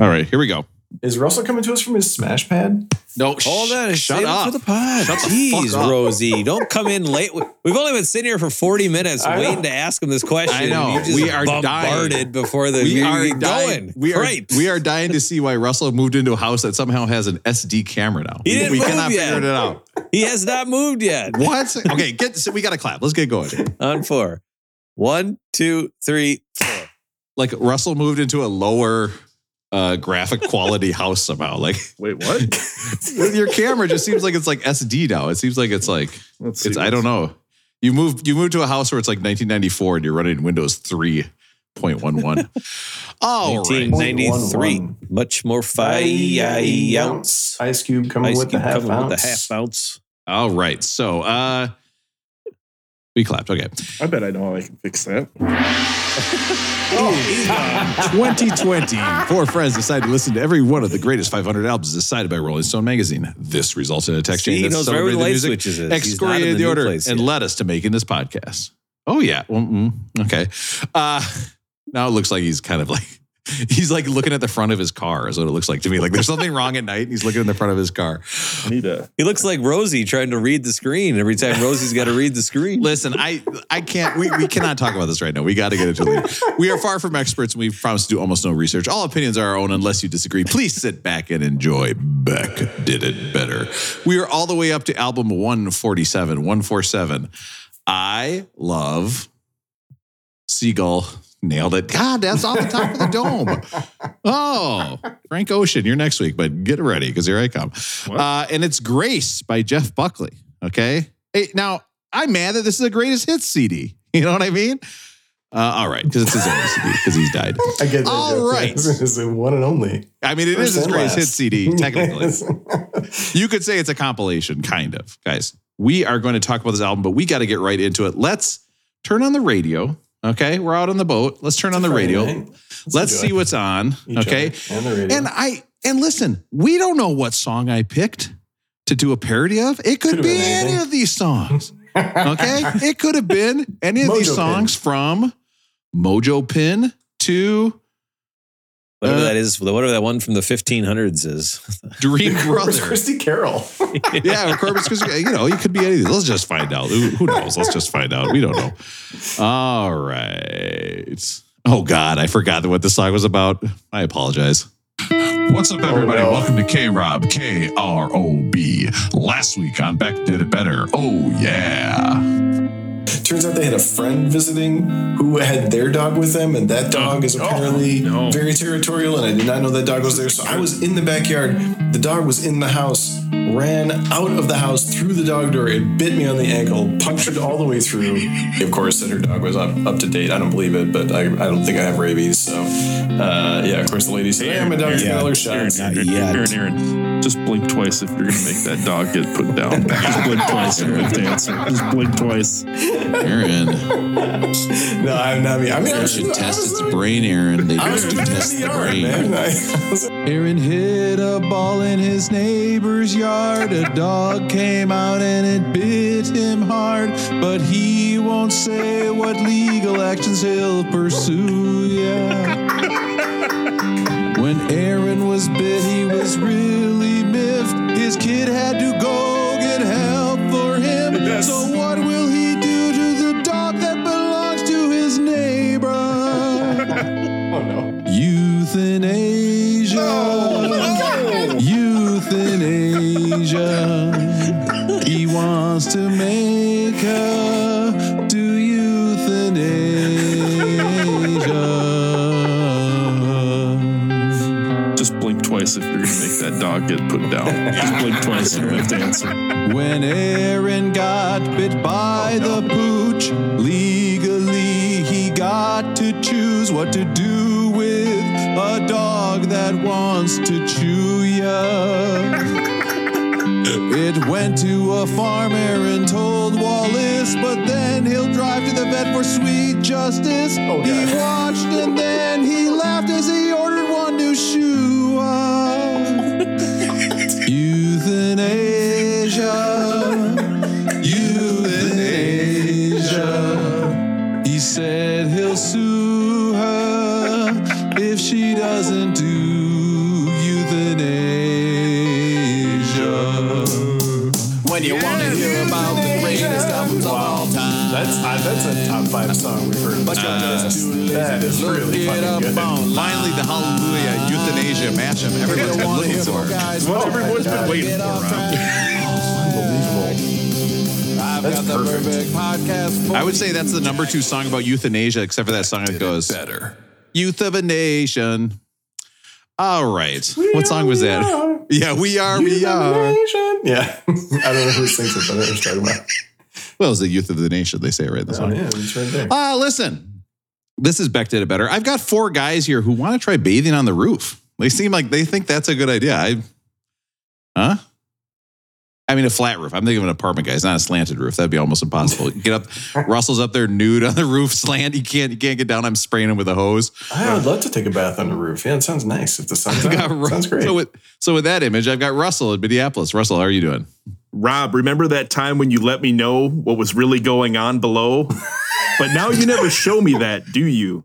All right, here we go. Is Russell coming to us from his smash pad? No, Hold on, shut up. for the pod. Shut the Jeez, fuck up. Rosie, don't come in late. We've only been sitting here for forty minutes I know. waiting to ask him this question. I know. you just We are bombarded dying. before the we are dying. going. We are Great. we are dying to see why Russell moved into a house that somehow has an SD camera now. He we didn't we move cannot yet. figure it out. He has not moved yet. What? Okay, get. So we got to clap. Let's get going. On four. One, two, three, four. Like Russell moved into a lower uh, graphic quality house somehow. Like Wait, what? with your camera just seems like it's like SD now. It seems like it's like Let's it's. I don't know. You moved. You moved to a house where it's like 1994 and you're running Windows 3.11. All right. 1993. Much more fire ounce. Ice Cube coming Ice with the Cube half coming ounce. with the half ounce. All right. So uh we clapped. Okay. I bet I know how I can fix that. oh, 2020. Four friends decided to listen to every one of the greatest 500 albums decided by Rolling Stone magazine. This results in a text See, chain that knows celebrated the the music, switches is. He's not in excoriated the the order, and yet. led us to making this podcast. Oh yeah. Well, mm, okay. Uh now it looks like he's kind of like he's like looking at the front of his car is what it looks like to me. Like there's something wrong at night and he's looking in the front of his car. I need a. He looks like Rosie trying to read the screen every time Rosie's got to read the screen. Listen, I I can't. We, we cannot talk about this right now. We got to get into it later. We are far from experts, and we promise to do almost no research. All opinions are our own, unless you disagree. Please sit back and enjoy. Beck did it better. We are all the way up to album 147. 147. I love Seagull. Nailed it. God, that's off the top of the dome. Oh, Frank Ocean, you're next week, but get ready because here I come. Uh, and it's Grace by Jeff Buckley. Okay. Hey, now I'm mad that this is a greatest hits CD. You know what I mean? Uh, all right, because it's his only CD because he's died. I get that. All joke. right. It's the one and only. I mean, it is First his greatest hits CD, technically. you could say it's a compilation, kind of. Guys, we are going to talk about this album, but we got to get right into it. Let's turn on the radio. Okay, we're out on the boat. Let's turn on the radio. Let's see what's on. each Okay. And. And I and listen, we don't know what song I picked to do a parody of. It could be any of these songs. Okay? it could have been any of these songs from Mojo Pin to Whatever Uh, that is, whatever that one from the 1500s is. Dream Corpus Brother. Christi Carol. yeah, or Corpus Christi. You know, it could be any of these. Let's just find out. Who, who knows? Let's just find out. We don't know. All right. Oh God, I forgot what the song was about. I apologize. What's up, everybody? Oh, no. Welcome to K Rob, K R O B. Last week on Beck Did It Better. Oh, yeah. Turns out they had a friend visiting who had their dog with them, and that dog is apparently no. very territorial. And I did not know that dog was there. So I was in the backyard. The dog was in the house, ran out of the house through the dog door. It bit me on the ankle, punctured all the way through. Of course, said her dog was up, up to date. I don't believe it, but I, I don't think I have rabies. So, uh, yeah, of course, the lady said, yeah, my dog's got all her shots. Not Aaron, yet. Aaron, Aaron, just blink twice if you're gonna make that dog get put down. Just blink twice. You have to answer. Just blink twice. Aaron. No, I'm not. I mean, I was, should test its brain, Aaron. They I was used to in test the the yard, brain. man. I was Aaron hit a ball in his neighbor's yard. A dog came out and it bit him hard. But he won't say what legal actions he'll pursue. Yeah. When Aaron was bit, he was really miffed. His kid had to go get help for him. Yes. So what will he do to the dog that belongs to his neighbor? Oh no. Euthanasia. Euthanasia. He wants to make that dog get put down. Just blink twice. You have to answer. When Aaron got bit by the pooch, legally he got to choose what to do with a dog that wants to chew ya. It went to a farmer and told Wallace, but then he'll drive to the vet for sweet justice. Oh, he watched and then he laughed as he ordered one to shoe Euthanasia. Euthanasia. Five song we've heard. Let's go. that is really fucking good. Finally, the Hallelujah Euthanasia matchup everyone's oh been looking for. What everyone's been waiting for, Rob. Unbelievable. That's perfect. I would say that's the number two song about euthanasia, except for that song that goes better. Youth of a Nation. All right. what song was that? Yeah, we are, we are. Yeah. I don't know who sings it, but I know what talking about. Well, it's the youth of the nation. They say it right in the Oh, song. yeah, it's right there. Uh, listen, this is Beck did it better. I've got four guys here who want to try bathing on the roof. They seem like they think that's a good idea. I, huh? I mean, a flat roof. I'm thinking of an apartment, guys, not a slanted roof. That'd be almost impossible. Get up, Russell's up there nude on the roof, slant. You can't, you can't get down. I'm spraying him with a hose. I would love to take a bath on the roof. Yeah, it sounds nice. If the sun's I got out, sounds great. So with, so with that image, I've got Russell in Minneapolis. Russell, how are you doing? Rob, remember that time when you let me know what was really going on below? but now you never show me that, do you?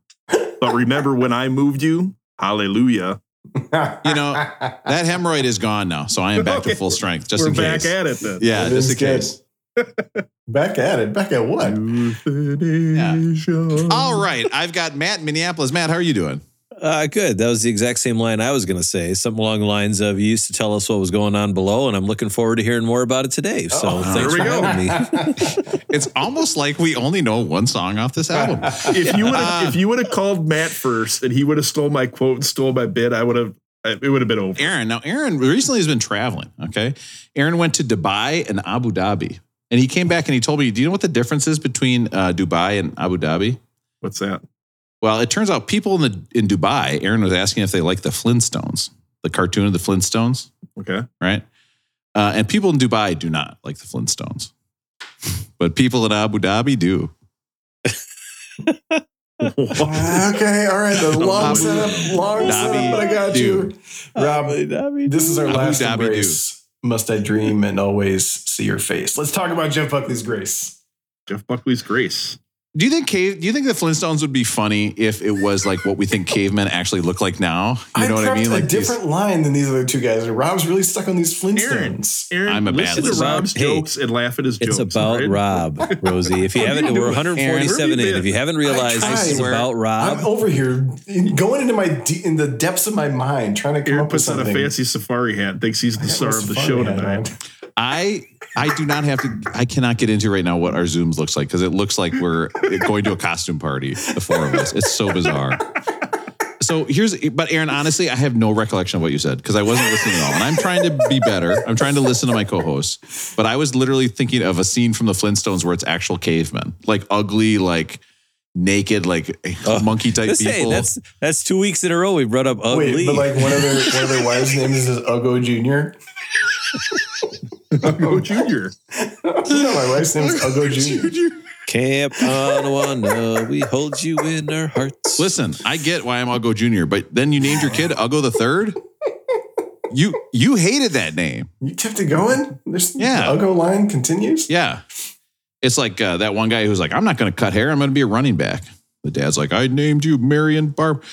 But remember when I moved you? Hallelujah. You know, that hemorrhoid is gone now, so I am back to full strength, just in case. We're in back case. at it then. yeah, It just in good. case. Back at it. Back at what? Euthanasia. All right, I've got Matt in Minneapolis. Matt, how are you doing? Uh, good. That was the exact same line I was going to say. Something along the lines of you used to tell us what was going on below, and I'm looking forward to hearing more about it today. So Oh, thanks there for go. having me. It's almost like we only know one song off this album. if you would have if you would have called Matt first and he would have stole my quote and stole my bid, I would have it would have been over. Aaron, now Aaron recently has been traveling. Okay, Aaron went to Dubai and Abu Dhabi, and he came back and he told me, "Do you know what the difference is between uh, Dubai and Abu Dhabi?" What's that? Well, it turns out people in the in Dubai, Aaron was asking if they like the Flintstones, the cartoon of the Flintstones, Okay. right? Uh, and people in Dubai do not like the Flintstones, but people in Abu Dhabi do. okay, all right. The long Abu setup, long Dhabi setup, but I got you. Rob, this is our Abu last Dhabi embrace. Must I dream and always see your face? Let's talk about Jeff Buckley's Grace. Jeff Buckley's Grace. Do you think cave? Do you think the Flintstones would be funny if it was like what we think cavemen actually look like now? You know what I mean? Like a these- different line than these other two guys. Rob's really stuck on these Flintstones. Aaron, I'm a bad listen to listener. Rob's Hey, jokes and laugh at his It's jokes. about all right? Rob, Rosie. If you haven't, we're 147 in. If you haven't realized, this is about Rob. I'm over here going into my de- in the depths of my mind, trying to come Aaron up with puts on a fancy safari hat, thinks he's the star of the show hat tonight. on. I I do not have to. I cannot get into right now what our Zooms looks like because it looks like we're going to a costume party. The four of us. It's so bizarre. So here's, but Aaron, honestly, I have no recollection of what you said because I wasn't listening at all. And I'm trying to be better. I'm trying to listen to my co-hosts, but I was literally thinking of a scene from the Flintstones where it's actual cavemen, like ugly, like naked, like monkey type Let's say people. that's that's two weeks in a row we brought up ugly. Wait, but like one of their one of their wives' names is Ugo Junior. Go Junior. No, my wife's name is Ugo Junior. Camp Anawana, we hold you in our hearts. Listen, I get why I'm Uggo Junior, but then you named your kid Uggo the Third. You you hated that name. You kept it going. There's, Yeah. the Ugo line continues. Yeah. It's like uh, that one guy who's like, I'm not going to cut hair. I'm going to be a running back. The dad's like, I named you Marion Barb.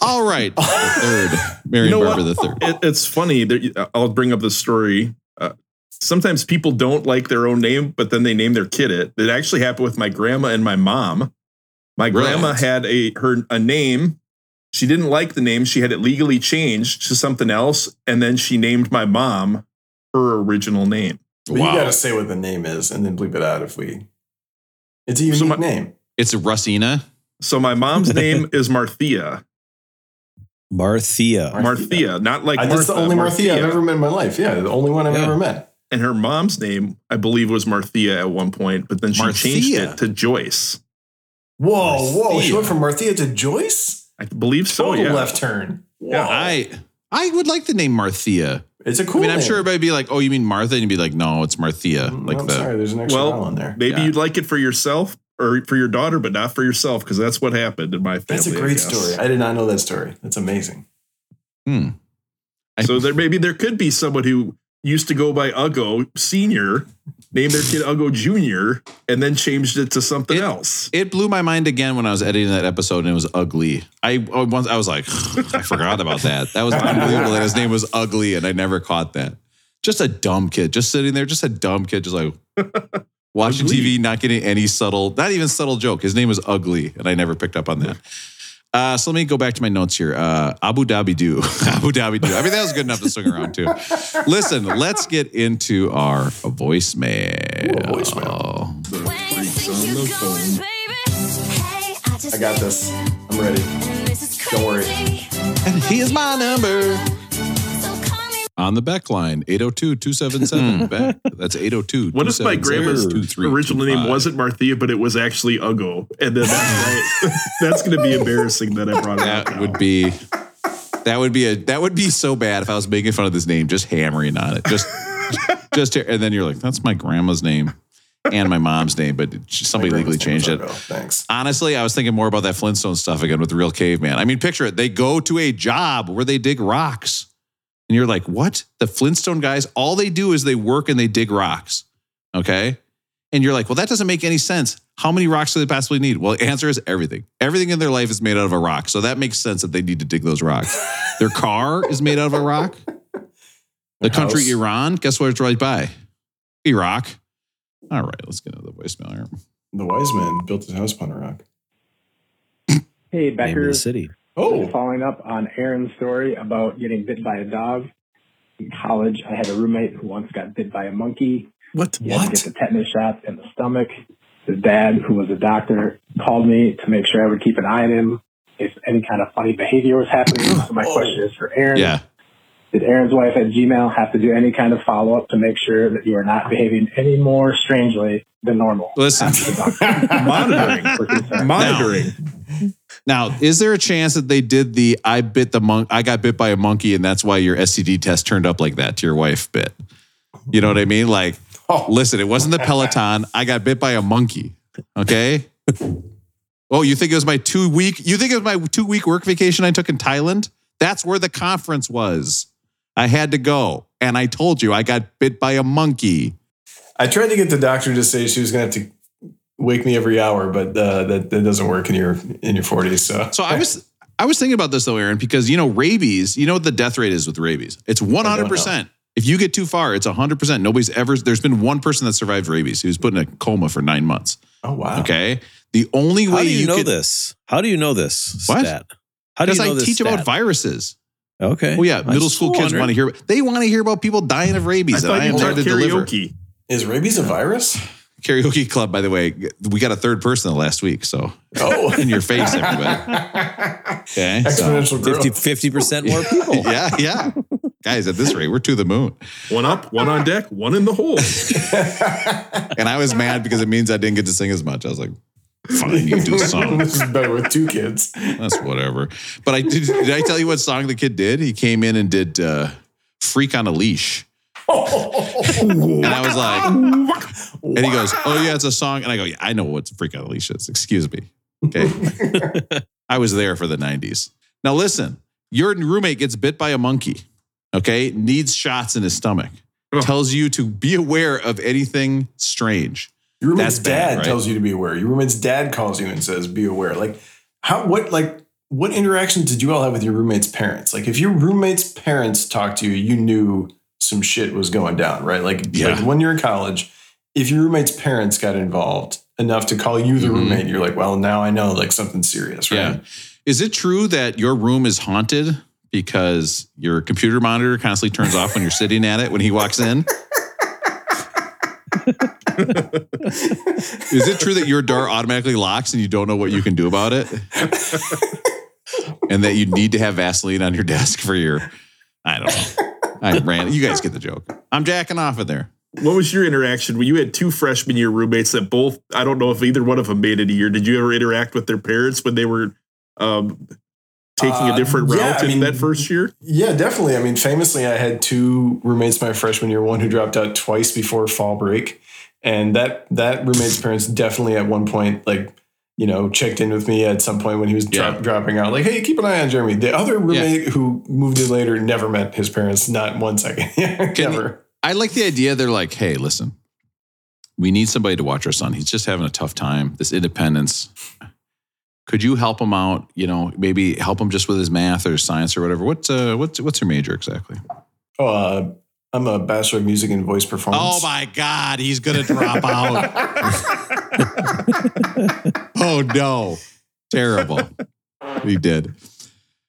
All right. The third. Marion You know Barber what? the third. It, it's funny. That I'll bring up the story. Uh, sometimes people don't like their own name, but then they name their kid it. It actually happened with my grandma and my mom. My Really? grandma had a her a name. She didn't like the name. She had it legally changed to something else, and then she named my mom her original name. But Wow. you got to say what the name is and then bleep it out if we. It's a unique So my- name. It's a Russina. So my mom's name is Marthea. Marthea. Marthea, not like I, that's the only Marthea I've ever met in my life. Yeah, the only one I've Yeah. ever met. And her mom's name, I believe, was Marthea at one point, but then she changed it to Joyce. Whoa, whoa! She went from Marthea to Joyce. I believe so. Total yeah. left turn. Yeah. I I would like the name Marthea. It's a cool. I mean, I'm sure everybody would be like, oh, you mean Martha? And you'd be like, no, it's Marthea. Mm, Like I'm the. sorry, there's an extra Well, vowel in there. Maybe Yeah. you'd like it for yourself or for your daughter, but not for yourself, because that's what happened in my family. That's a great guess. story. I did not know that story. That's amazing. Hmm. I- So there maybe there could be someone who used to go by Ugo Senior, named their kid Ugo Junior, and then changed it to something It- else. It blew my mind again when I was editing that episode and it was ugly. I once I was like, I forgot about that. That was unbelievable that his name was ugly and I never caught that. Just a dumb kid, just sitting there, just a dumb kid, just like Watching Ugly. TV, not getting any subtle, not even subtle joke. His name was Ugly, and I never picked up on that. Uh, so let me go back to my notes here. Uh, Abu Dhabi do. Abu Dhabi do. I mean, that was good enough to swing around too. Listen, let's get into our voicemail. Ooh, voicemail. Where you think you're going, baby? Hey, I just I got this. I'm ready. And this is Don't worry. crazy. And here's my number. So call me On the back line, 802 277 back. That's 802 What if my grandma's original name wasn't Marthea, but it was actually Ugo? And then that's, that's going to be embarrassing that I brought it up. That would be. That would be a that would be so bad if I was making fun of this name, just hammering on it, just just and then you're like, that's my grandma's name and my mom's name, but somebody legally changed it. was Thanks. Honestly, I was thinking more about that Flintstone stuff again with the real caveman. I mean, picture it. They go to a job where they dig rocks. And you're like, what? The Flintstone guys, all they do is they work and they dig rocks. Okay. And you're like, well, that doesn't make any sense. How many rocks do they possibly need? Well, the answer is everything. Everything in their life is made out of a rock. So that makes sense that they need to dig those rocks. their car is made out of a rock. The Their country house. Iran, guess where it's right by? Iraq. All right, let's get into the voicemail here. The wise man built his house upon a rock. Hey, Becker. Name of the city. Oh, Following up on Aaron's story about getting bit by a dog. In college, I had a roommate who once got bit by a monkey. What? He had to What? get the tetanus shot in the stomach. His dad, who was a doctor, called me to make sure I would keep an eye on him if any kind of funny behavior was happening. So my Oh. question is for Aaron. Yeah. Did Aaron's wife at Gmail have to do any kind of follow up to make sure that you are not behaving any more strangely than normal? Listen. after the dog- Monitoring. for concern? Monitoring. Now, is there a chance that they did the I bit the monk I got bit by a monkey and that's why your STD test turned up like that to your wife bit? You know what I mean? Like, Oh. listen, it wasn't the Peloton. I got bit by a monkey. Okay. Oh, you think it was my two week? You think it was my two week work vacation I took in Thailand? That's where the conference was. I had to go, and I told you I got bit by a monkey. I tried to get the doctor to say she was going to have to wake me every hour, but uh, that, that doesn't work in your in your 40s. So, So I was I was thinking about this though, Aaron, because you know rabies. You know what the death rate is with rabies? It's one hundred percent. If you get too far, it's hundred percent. Nobody's ever. There's been one person that survived rabies. He was put in a coma for nine months. oh wow, Okay. The only How way do you, know could, this? How do you know this What? stat? How do you Because know I this teach stat? about viruses. Okay. Well, yeah, I middle school kids want to hear. They want to hear about people dying of rabies, and thought I you am there taught to deliver. karaoke. is rabies a virus? Karaoke club, by the way, we got a third person the last week, so Oh, in your face, everybody. Okay, so- exponential growth. 50 percent more people. yeah, yeah, guys, at this rate, we're to the moon. One up, one on deck, one in the hole. And I was mad because it means I didn't get to sing as much. I was like, fine, you do a song. this is better with two kids. That's whatever. But I did. Did I tell you what song the kid did? He came in and did uh, "Freak on a Leash," and I was like, and he goes, "Oh yeah, it's a song." And I go, "Yeah, I know what "Freak on a Leash" is." Excuse me. Okay, I was there for the '90s. Now listen, your roommate gets bit by a monkey. Okay, needs shots in his stomach. Ugh. Tells you to be aware of anything strange. Your roommate's That's bad, dad right? tells you to be aware. Your roommate's dad calls you and says, "Be aware." Like how? What? Like what interactions did you all have with your roommate's parents? Like if your roommate's parents talked to you, you knew some shit was going down, right? Like, Yeah. like when you're in college, if your roommate's parents got involved enough to call you the Mhm. roommate, you're like, well, now I know like something serious, right? Yeah. Is it true that your room is haunted because your computer monitor constantly turns off when you're sitting at it when he walks in? is it true that your door automatically locks and you don't know what you can do about it? and that you need to have Vaseline on your desk for your I don't know. I ran. You guys get the joke. I'm jacking off in there. What was your interaction when you had two freshman year roommates that both, I don't know if either one of them made it a year. Did you ever interact with their parents when they were um, taking Uh, a different yeah, route I in mean- that first year? Yeah, definitely. I mean, famously, I had two roommates my freshman year. One who dropped out twice before fall break, and that that roommate's parents definitely at one point like you know checked in with me at some point when he was drop, Yeah. dropping out. Like, hey, keep an eye on Jeremy. The other roommate who moved in later never met his parents. Not one second. Can you- never. I like the idea. They're like, hey, listen, we need somebody to watch our son. He's just having a tough time. This independence. Could you help him out? You know, maybe help him just with his math or science or whatever. What's uh, what's what's your major exactly? Oh, uh, I'm a bachelor of music and voice performance. Oh my God, he's gonna drop out. oh no, terrible. He did.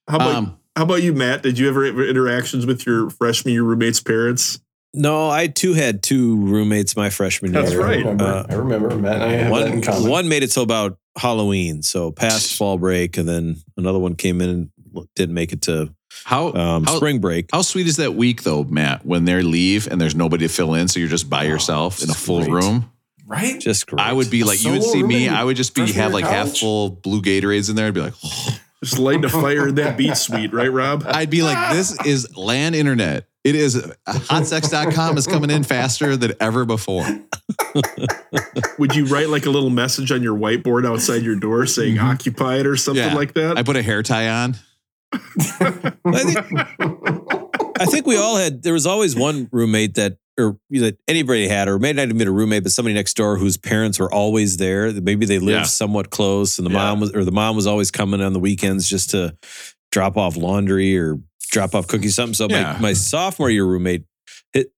How about Um, how about you, Matt? Did you ever have interactions with your freshman year roommate's parents? No, I too had two roommates my freshman That's year. That's right. remember. Uh, I remember. Matt and I have that in One, common. one made it till about Halloween, so past fall break, and then another one came in and didn't make it to How um, how, spring break. how sweet is that week though, Matt? When they leave and there's nobody to fill in, so you're just by yourself in a full sweet. room. right? Just great. I would be like, you would see me. I would just be have like of half full blue Gatorades in there. I'd be like, Just lighting a fire in that beat suite, right, Rob? I'd be like, this is land internet. It is hotsex.com is coming in faster than ever before. Would you write like a little message on your whiteboard outside your door saying occupied or something Mm-hmm. Yeah. like that? I put a hair tie on. I think, I think we all had. There was always one roommate that, or that anybody had, or may not have been a roommate, but somebody next door whose parents were always there. Maybe they lived Yeah. somewhat close, and the Yeah. mom was, or the mom was always coming on the weekends just to drop off laundry or drop off cookies, something. So Yeah. my, my sophomore year roommate,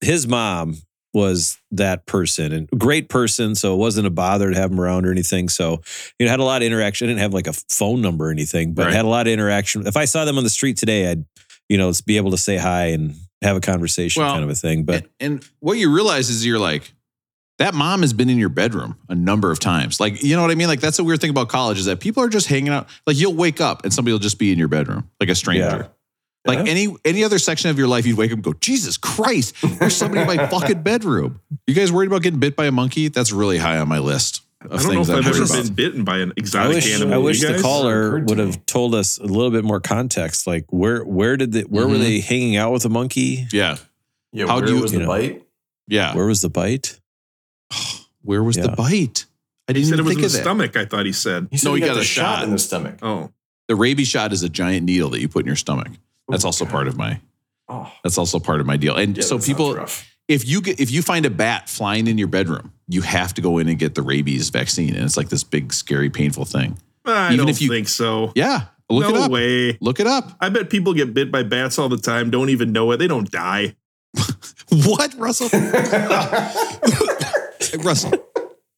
his mom was that person and great person. So it wasn't a bother to have him around or anything. So, you know, had a lot of interaction. I didn't have like a phone number or anything, but Right. had a lot of interaction. If I saw them on the street today, I'd, you know, be able to say hi and have a conversation Well, kind of a thing. But and, and what you realize is you're like, that mom has been in your bedroom a number of times. Like, you know what I mean? Like, that's the weird thing about college is that people are just hanging out. Like, you'll wake up and somebody will just be in your bedroom, like a stranger. Like Yeah. any any other section of your life, you'd wake up and go, Jesus Christ, there's somebody in my fucking bedroom. You guys worried about getting bit by a monkey? That's really high on my list of I don't know things if I'm I've worried ever about. been bitten by an I exotic wish, animal. I wish the caller would have told us a little bit more context. Like where where did the where were Mhm. they hanging out with the monkey? Yeah. Yeah, How where do you- was you the know, bite? Yeah. Where was the bite? Where was the bite? I didn't said it even was think in the of that. stomach. I thought he said. He said No, he he got, got a shot shot. in the stomach. Oh, The rabies shot is a giant needle that you put in your stomach. That's Oh, also God. part of my Oh, that's also part of my deal. And yeah, so people if you get if you find a bat flying in your bedroom, you have to go in and get the rabies vaccine. And it's like this big, scary, painful thing. I Even don't if you- think so. Yeah. Look no it up. way. Look it up. I bet people get bit by bats all the time. Don't even know it. They don't die. What, Russell? Russell,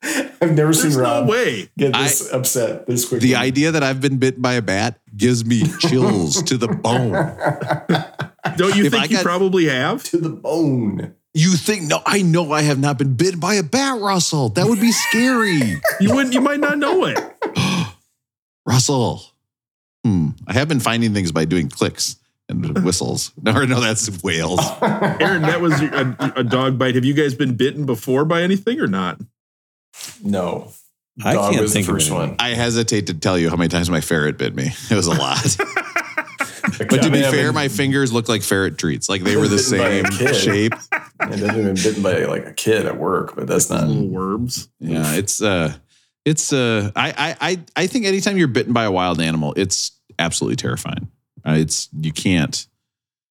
I've never There's seen no Rob way. get this upset this quickly. the idea that I've been bitten by a bat gives me chills to the bone. Don't you If I think you got- probably have? to the bone. You think no, I know I have not been bitten by a bat, Russell. That would be scary. You wouldn't. You might not know it. Russell. Hmm. I have been finding things by doing clicks and whistles. No, no, that's whales. Aaron, that was a, a dog bite. Have you guys been bitten before by anything or not? No. I Dog can't was think the of first anything. one. I hesitate to tell you how many times my ferret bit me. It was a lot. But to be I've fair, been- my fingers looked like ferret treats. Like they were the Bitten by a same kid. shape. I've been bitten by like a kid at work, but that's not. Little worms. Yeah, it's uh it's uh I I I I think anytime you're bitten by a wild animal, it's absolutely terrifying. Uh, it's you can't.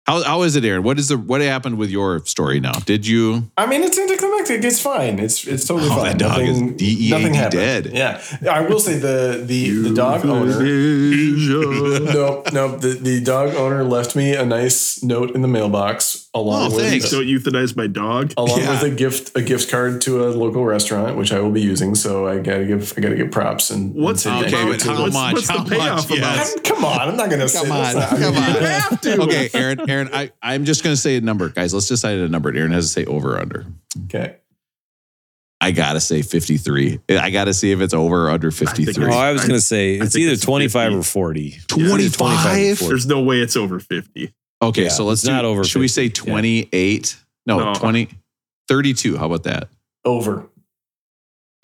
How how is it, Aaron? What is the what happened with your story now? Did you I mean, it's anticlimactic. It's fine. It's it's totally Oh, fine. that dog is nothing, DEAD nothing happened. dead. Yeah, I will say the the the dog owner. No, no, the, the dog owner left me a nice note in the mailbox along Oh, with thanks. Don't euthanize my dog. along Yeah. with a gift a gift card to a local restaurant, which I will be using. So I gotta give I gotta give props and and What's say the thank Okay, you but how what's, much? What's How the payoff much? Yes. Come on, I'm not gonna say Come that's on, not- come on. You have to. Okay, Aaron, Aaron, I, I'm just gonna say a number. Guys, let's decide a number. Aaron has to say over or under. Okay. I gotta say 53. I gotta see if it's over or under 53. Oh, I was going to say it's either it's 25 50. or 40. It's either 25? 25 or 40. There's no way it's over 50. Okay, Yeah, so let's it's not do, over Should we 50, say yeah. 28? No, No. 20, 32. How about that? Over.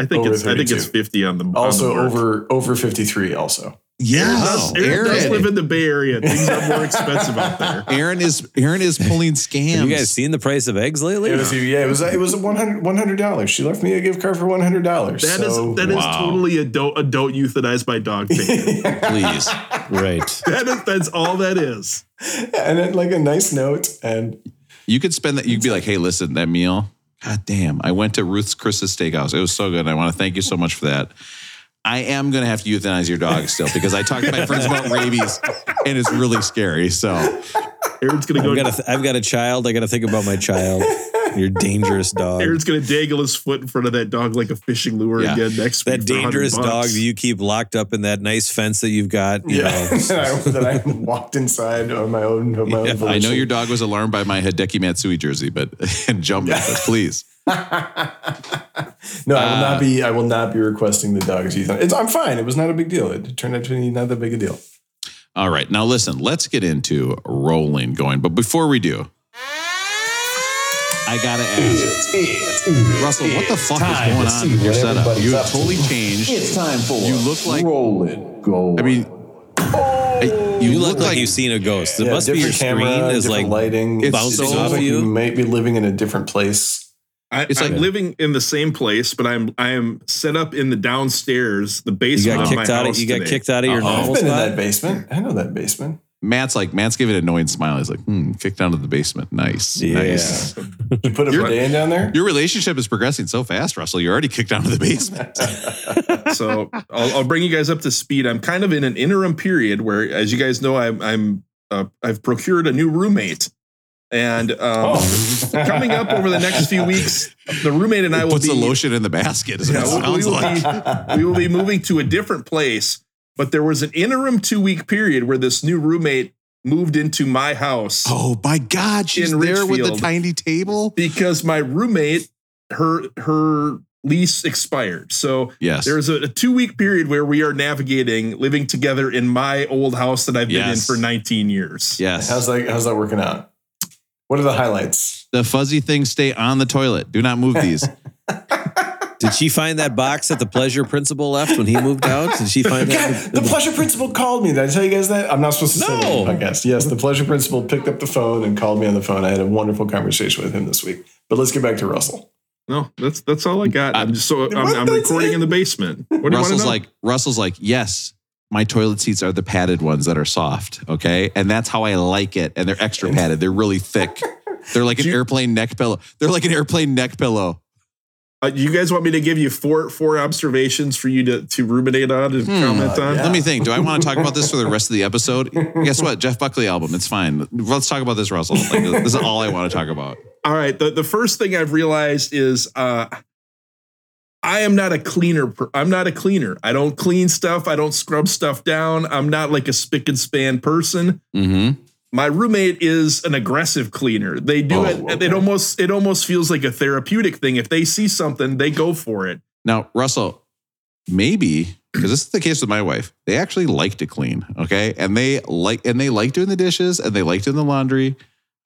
I think Over it's I think it's 50 on the on Also the over over 53 also. Yes, Aaron does Aaron. live in the Bay Area. Things are more expensive out there. Aaron is Aaron is pulling scams. Have you guys seen the price of eggs lately? It was yeah, it was it was 100 dollars. She left me a gift card for $100. That is so, that is Wow. totally a don't a don't euthanize my dog thing. Please. right. that is that's all that is. and then like a nice note and You could spend that. You'd be like, hey, listen, that meal. God damn. I went to Ruth's Chris's Steakhouse. It was so good. I want to thank you so much for that. I am going to have to euthanize your dog still because I talked to my friends about rabies and it's really scary. So Aaron's gonna go. I've got, a, I've got a child. I got to think about my child. You're dangerous dog. Aaron's gonna dangle his foot in front of that dog like a fishing lure Yeah. again next week. that dangerous dog that you keep locked up in that nice fence that you've got. You Yeah, know, that, I, walked inside on my own. Of my Yeah, own I know your dog was alarmed by my Hideki Matsui jersey, but and jumped, but please. No, I will Uh, not be. I will not be requesting the dog's teeth. It's, I'm fine. It was not a big deal. It turned out to be not that big a deal. All right. Now listen, let's get into rolling going. But before we do, I gotta ask. Russell, what the fuck is going on with your setup? You have totally changed. It's time for You look like roll it, go. I mean I- you, you look, look like like you've seen a ghost. It Yeah, must be your different screen camera, is like different lighting. It's bouncing so- off of you you. might be living in a different place. I, It's I'm like- living in the same place, but I'm I am set up in the downstairs, the basement. You basement got of my kicked out. Of, house you got kicked out of your Uh-oh. I've normal been in that basement. I know that basement. Matt's like Matt's giving an annoying smile. He's like, hmm, kicked down to the basement. Nice. Yeah. Nice. You put a You're- down there? Your relationship is progressing so fast, Russell. You're already kicked down to the basement. so I'll, I'll bring you guys up to speed. I'm kind of in an interim period where, as you guys know, I'm I'm uh, I've procured a new roommate, and um, Oh. coming up over the next few weeks, the roommate and I will Puts be the lotion in the basket. Is what Yeah, it we, will like. be, we will be moving to a different place. But there was an interim two week period where this new roommate moved into my house Oh my God, she's In there with the tiny table. because my roommate her her lease expired. So Yes. there's a, a two week period where we are navigating living together in my old house that I've been in for 19 years. yes. How's that? How's that working out? What are the highlights? the fuzzy things stay on the toilet. Do not move these. Did she find that box that the pleasure principal left when he moved out? Did she find God, that? the pleasure principal called me. Did I tell you guys that? I'm not supposed to say that No. on the podcast. Yes, the pleasure principal picked up the phone and called me on the phone. I had a wonderful conversation with him this week. But let's get back to Russell. No, that's that's all I got. I'm just so I'm, I'm recording it? in the basement. What do you want to Russell's know? like Russell's like, yes, my toilet seats are the padded ones that are soft. Okay. And that's how I like it. And they're extra padded. They're really thick. They're like an you- airplane neck pillow. They're like an airplane neck pillow. Uh, you guys want me to give you four four observations for you to to ruminate on and Hmm. comment on? yeah. Let me think. Do I want to talk about this for the rest of the episode? Guess what? Jeff Buckley album. It's fine. Let's talk about this, Russell. Like, this is all I want to talk about. All right. The the first thing I've realized is uh I am not a cleaner. per- I'm not a cleaner. I don't clean stuff. I don't scrub stuff down. I'm not like a spick and span person. Mm-hmm. My roommate is an aggressive cleaner. They do Oh, it. It almost it almost feels like a therapeutic thing. If they see something, they go for it. Now, Russell, maybe because this is the case with my wife. They actually like to clean, okay, and they like and they like doing the dishes and they like doing the laundry.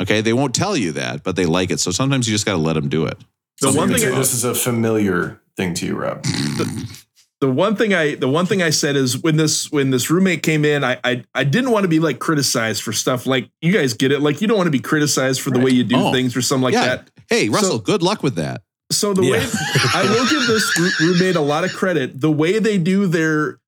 Okay, they won't tell you that, but they like it. So sometimes you just got to let them do it. The So one thing I- this is a familiar thing to you, Rob. the one thing I the one thing I said is when this when this roommate came in, I I, I didn't want to be like criticized for stuff like you guys get it. Like you don't want to be criticized for the way you do Oh. things or something like yeah. that. Hey, Russell, So- good luck with that. So the Yeah. way I will give this roommate a lot of credit. The way they do their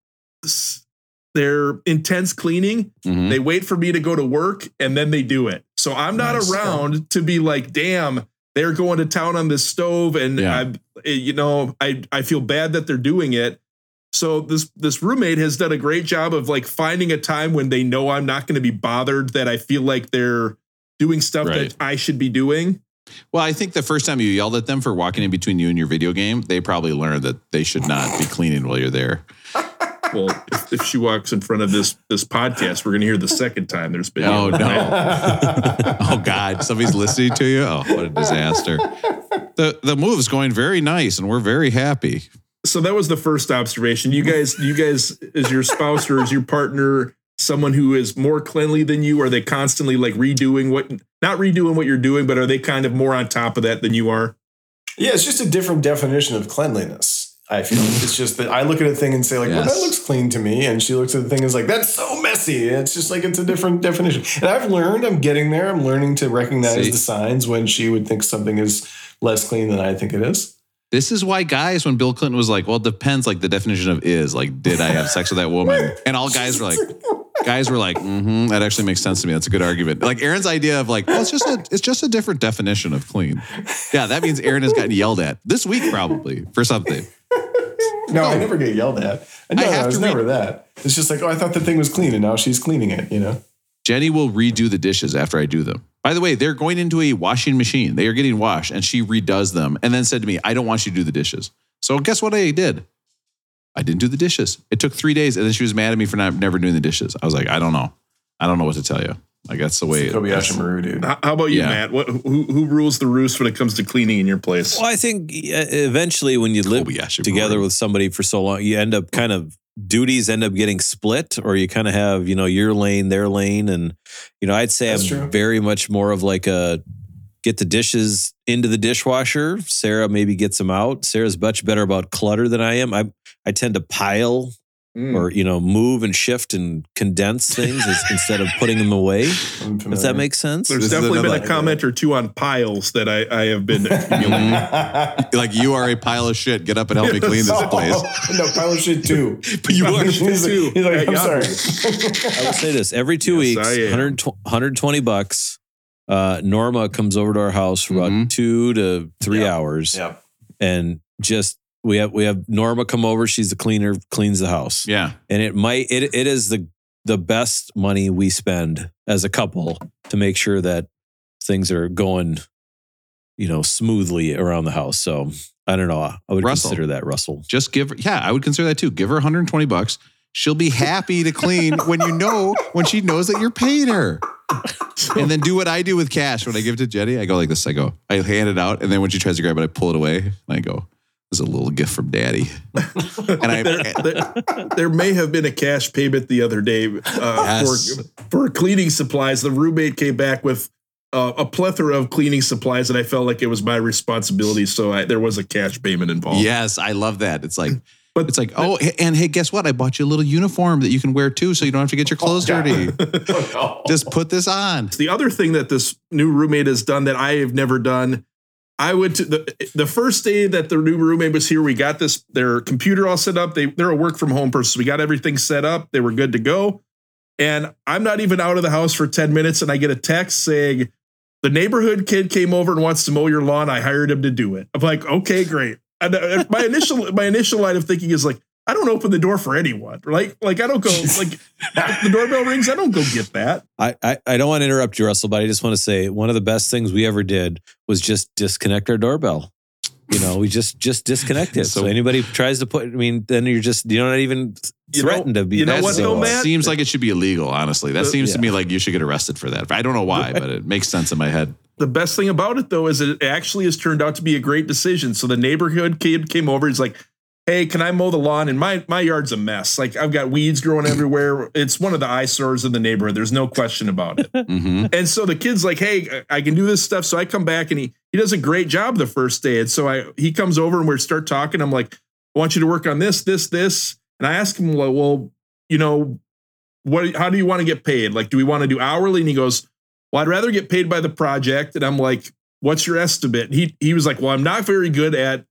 their intense cleaning, Mhm. they wait for me to go to work and then they do it. So I'm not Nice. around to be like, damn, they're going to town on this stove, and Yeah. I, eh, you know, I I feel bad that they're doing it. So this this roommate has done a great job of like finding a time when they know I'm not going to be bothered that I feel like they're doing stuff Right. that I should be doing. Well, I think the first time you yelled at them for walking in between you and your video game, they probably learned that they should not be cleaning while you're there. Well, if, if she walks in front of this this podcast, we're going to hear the second time there's been. Oh no! oh God! Somebody's listening to you. Oh, what a disaster! the The move's going very nice, and we're very happy. So that was the first observation. You guys, you guys, is your spouse or is your partner someone who is more cleanly than you? Are they constantly like redoing what, not redoing what you're doing, but are they kind of more on top of that than you are? Yeah, it's just a different definition of cleanliness. I feel it's just that I look at a thing and say like, "Well, that looks clean to me," and she looks at the thing and is like, "That's so messy." It's just like it's a different definition. And I've learned, I'm getting there. I'm learning to recognize See? the signs when she would think something is less clean than I think it is. This is why guys, when Bill Clinton was like, "Well, it depends," like the definition of is, like, did I have sex with that woman? And all guys were like, guys were like, mm-hmm, that actually makes sense to me. That's a good argument. Like Aaron's idea of like, well, it's just a, it's just a different definition of clean. Yeah, that means Aaron has gotten yelled at this week probably for something. No, I never get yelled at. No, I have it was to never that. It's just like, oh, I thought the thing was clean, and now she's cleaning it. You know. Jenny will redo the dishes after I do them. By the way, they're going into a washing machine. They are getting washed, and she redoes them, and then said to me, "I don't want you to do the dishes." So guess what I did? I didn't do the dishes. It took three days, and then she was mad at me for not never doing the dishes. I was like, I don't know. I don't know what to tell you. Like that's the way. Kobayashi that's- Maru, dude. How how about you, Yeah. Matt? What who who rules the roost when it comes to cleaning in your place? Well, I think uh, eventually when you live Kobayashi together Maru. with somebody for so long, you end up kind of duties end up getting split, or you kind of have you know your lane, their lane, and you know I'd say That's I'm true. very much more of like a get the dishes into the dishwasher. Sarah maybe gets them out. Sarah's much better about clutter than I am. I I tend to pile Mm. or you know move and shift and condense things as- instead of putting them away. I'm If familiar. that make sense. There's This definitely been a another- comment or two on piles that I, I have been accumulating. like you are a pile of shit. Get up and help me clean this place. no, pile of shit too. But you are he's like, too. he's like, I'm sorry. I will say this every two Yes, weeks, I 120 120 bucks. Uh, Norma comes over to our house for about Mhm. two to three Yeah. hours, Yeah. and just we have we have Norma come over. She's the cleaner, cleans the house, Yeah. and it might it it is the the best money we spend as a couple to make sure that things are going, you know, smoothly around the house. So I don't know. I would Russell. consider that Russell. Just give her, yeah, I would consider that too. Give her 120 bucks. She'll be happy to clean when you know, when she knows that you're paying her. And then do what I do with cash when I give it to Jenny. I go like this. I go, I hand it out. And then when she tries to grab it, I pull it away. And I go, is a little gift from daddy. And I, there, there, there may have been a cash payment the other day uh, Yes. for, for cleaning supplies. The roommate came back with uh, a plethora of cleaning supplies, and I felt like it was my responsibility. So I, there was a cash payment involved. yes, I love that. It's like, But- it's like, oh, and hey, guess what? I bought you a little uniform that you can wear too, so you don't have to get your clothes dirty. Just put this on. The other thing that this new roommate has done that I have never done, I went to the the first day that the new roommate was here. We got this their computer all set up. They they're a work from home person. So we got everything set up. They were good to go. And I'm not even out of the house for 10 minutes, and I get a text saying, the neighborhood kid came over and wants to mow your lawn. I hired him to do it. I'm like, okay, great. And uh, my initial my initial line of thinking is like, I don't open the door for anyone. Like, like I don't go like the doorbell rings. I don't go get that. I, I, I don't want to interrupt you, Russell, but I just want to say one of the best things we ever did was just disconnect our doorbell. You know, we just just disconnect it. So, So- anybody tries to put, I mean, then you're just you're not even You know- threatened to be. you know That what, seems- though, Matt? Seems like it should be illegal, honestly. That Uh, seems to me like you should get arrested for that. I don't know why, but it makes sense in my head. the best thing about it though is it actually has turned out to be a great decision. So the neighborhood kid came over. He's like, "Hey, can I mow the lawn?" And my my yard's a mess. Like I've got weeds growing everywhere. It's one of the eyesores in the neighborhood. There's no question about it. hmm and so the kid's like, "Hey, I can do this stuff." So I come back and he he does a great job the first day. And so I he comes over and we start talking. I'm like, "I want you to work on this, this, this." And I ask him, "Well, well you know, what? How do you want to get paid? Like, do we want to do hourly?" And he goes, "Well, I'd rather get paid by the project." And I'm like, "What's your estimate?" And he he was like, "Well, I'm not very good at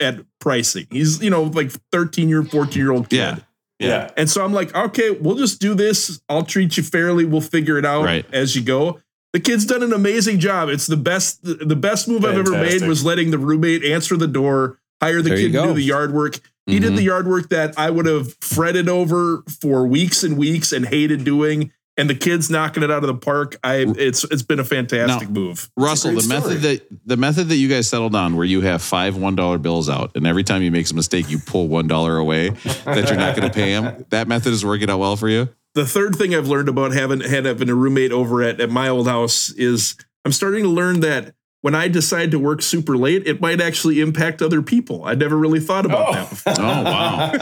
at pricing." He's you know like 13 year, 14 year old kid. Yeah. Yeah. And so I'm like, okay, we'll just do this. I'll treat you fairly. We'll figure it out Right. as you go. The kid's done an amazing job. It's the best. The best move I've ever made was letting the roommate answer the door, hire the There kid to do the yard work. He did Mhm. the yard work that I would have fretted over for weeks and weeks and hated doing. And the kid's knocking it out of the park. I it's it's been a fantastic move. Russell, great the method that the method that you guys settled on, where you have five one dollar bills out, and every time you make a mistake, you pull one dollar away that you're not going to pay him. That method is working out well for you. the third thing I've learned about having had having a roommate over at, at my old house is I'm starting to learn that when I decide to work super late, it might actually impact other people. I never really thought about that before. Oh wow!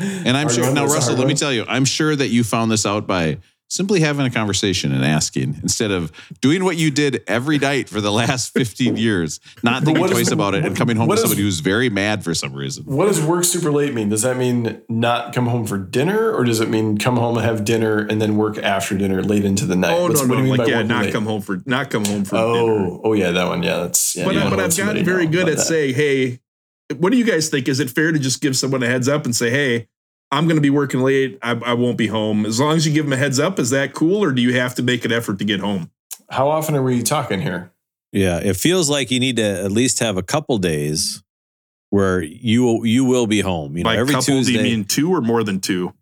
And I'm Hard sure now, Russell. Let me tell you, I'm sure that you found this out by simply having a conversation and asking instead of doing what you did every night for the last 15 years, not thinking twice the- about it and coming home to is- somebody who's very mad for some reason. What does work super late mean? Does that mean not come home for dinner, or does it mean come home and have dinner and then work after dinner late into the night? Oh What's- no, what do no, you mean like yeah, not late? come home for not come home for oh, dinner. Oh, oh yeah, that one. Yeah, that's. Yeah, But, I, but I've gotten very good at that. saying, hey, what do you guys think? Is it fair to just give someone a heads up and say, hey, I'm going to be working late. I, I won't be home. As long as you give them a heads up, is that cool, or do you have to make an effort to get home? How often are we talking here? Yeah, it feels like you need to at least have a couple days where you you will be home. You know, By every couple, Tuesday. do you mean two or more than two?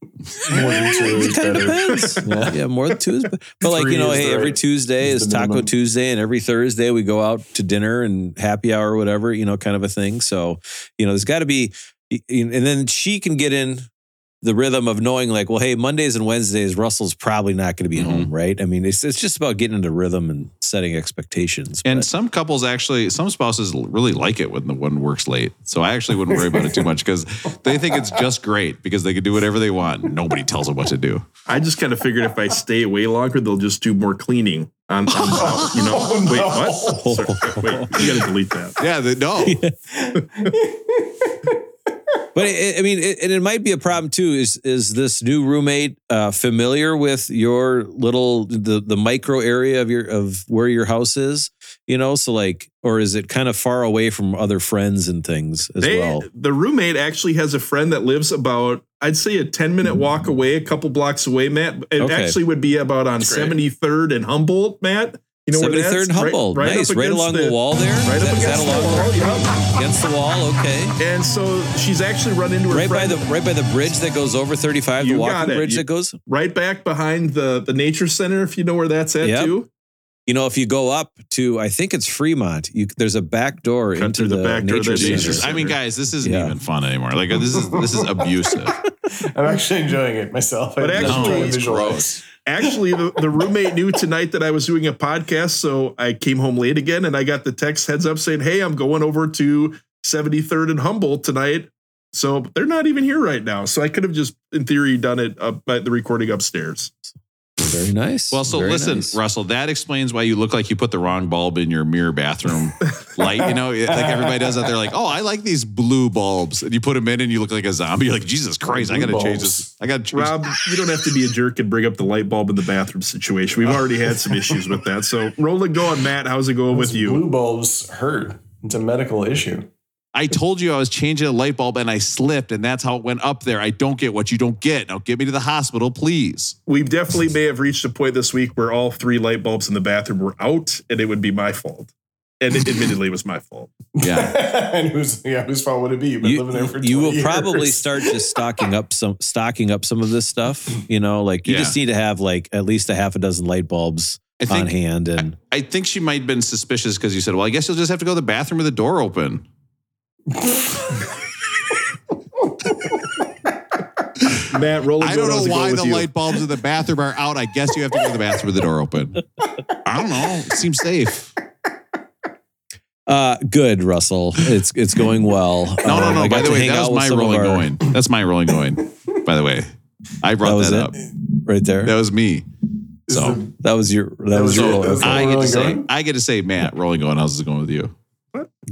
More than two is kind of better. depends. yeah. more than two is better. But like, you know, hey, every right- Tuesday is is Taco minimum. Tuesday, and every Thursday we go out to dinner and happy hour, or whatever, you know, kind of a thing. So, you know, there's got to be, and then she can get in the rhythm of knowing, like, well, hey, Mondays and Wednesdays, Russell's probably not going to be Mhm. home, right? I mean, it's it's just about getting into rhythm and setting expectations. And But- some couples actually, some spouses really like it when the one works late. So I actually wouldn't worry about it too much because they think it's just great because they can do whatever they want. Nobody tells them what to do. I just kind of figured if I stay away longer, they'll just do more cleaning on, on you know. Oh, wait, no. what? Sorry, wait, you got to delete that. Yeah, they, no. But it, I mean, it, and it might be a problem too. Is is this new roommate uh, familiar with your little the the micro area of your of where your house is? You know, so like, or is it kind of far away from other friends and things as They, well? The roommate actually has a friend that lives about, I'd say, a 10 minute walk away, a couple blocks away, Matt. It Okay. actually would be about on 73rd and Humboldt, Matt. You know where Seventy that's? third and Humboldt, Right, right nice, right along the, wall there. Right Is up that against the along wall. Yep. against the wall. Okay, And so she's actually run into her right by the right by the bridge that goes over thirty five. The You walking got it. bridge You- that goes. right back behind the, the nature center, if you know where that's at Yep. too. You know, if you go up to, I think it's Fremont. You, there's a back door Cut into the the, back door of nature that center. nature Jesus. I mean, guys, this isn't Yeah. even fun anymore. Like this is this is abusive. I'm actually enjoying it myself. But I'm just actually- trying to it's gross. Actually, the, the roommate knew tonight that I was doing a podcast, so I came home late again and I got the text heads up saying, Hey, I'm going over to 73rd and Humboldt tonight. So they're not even here right now. So I could have just, in theory, done it up at the recording upstairs. Very nice. Well, so Very listen, nice. Russell, that explains why you look like you put the wrong bulb in your mirror bathroom light. You know, like everybody does out there, like, oh, I like these blue bulbs. And you put them in and you look like a zombie. You're like, Jesus Christ, I got to change this. I got to change Rob, you don't have to be a jerk and bring up the light bulb in the bathroom situation. We've already had some issues with that. So roll it going, Matt. How's it going with you? Blue bulbs hurt. It's a medical issue. I told you I was changing a light bulb and I slipped, and that's how it went up there. I don't get what you don't get. Now get me to the hospital, please. We definitely may have reached a point this week where all three light bulbs in the bathroom were out and it would be my fault. And it, admittedly, it was my fault. Yeah. and whose yeah, whose fault would it be? You've been you, living there for you will years. probably start just stocking up some stocking up some of this stuff. You know, like you Yeah. just need to have like at least a half a dozen light bulbs I on hand. And I think she might have been suspicious because you said, Well, I guess you'll just have to go to the bathroom with the door open. Matt, roll it I don't know why the you? light bulbs in the bathroom are out. I guess you have to go to the bathroom with the door open. I don't know. It seems safe. uh, good, Russell. It's it's going well. No, no, Um, no. I got By the way, hang that was my rolling our- going. That's my rolling going. By the way, I brought was that, up. right there. That was me. So That was your that, was was your it. rolling. I get to rolling say, going? I get to say, Matt, rolling going. How's it going with you?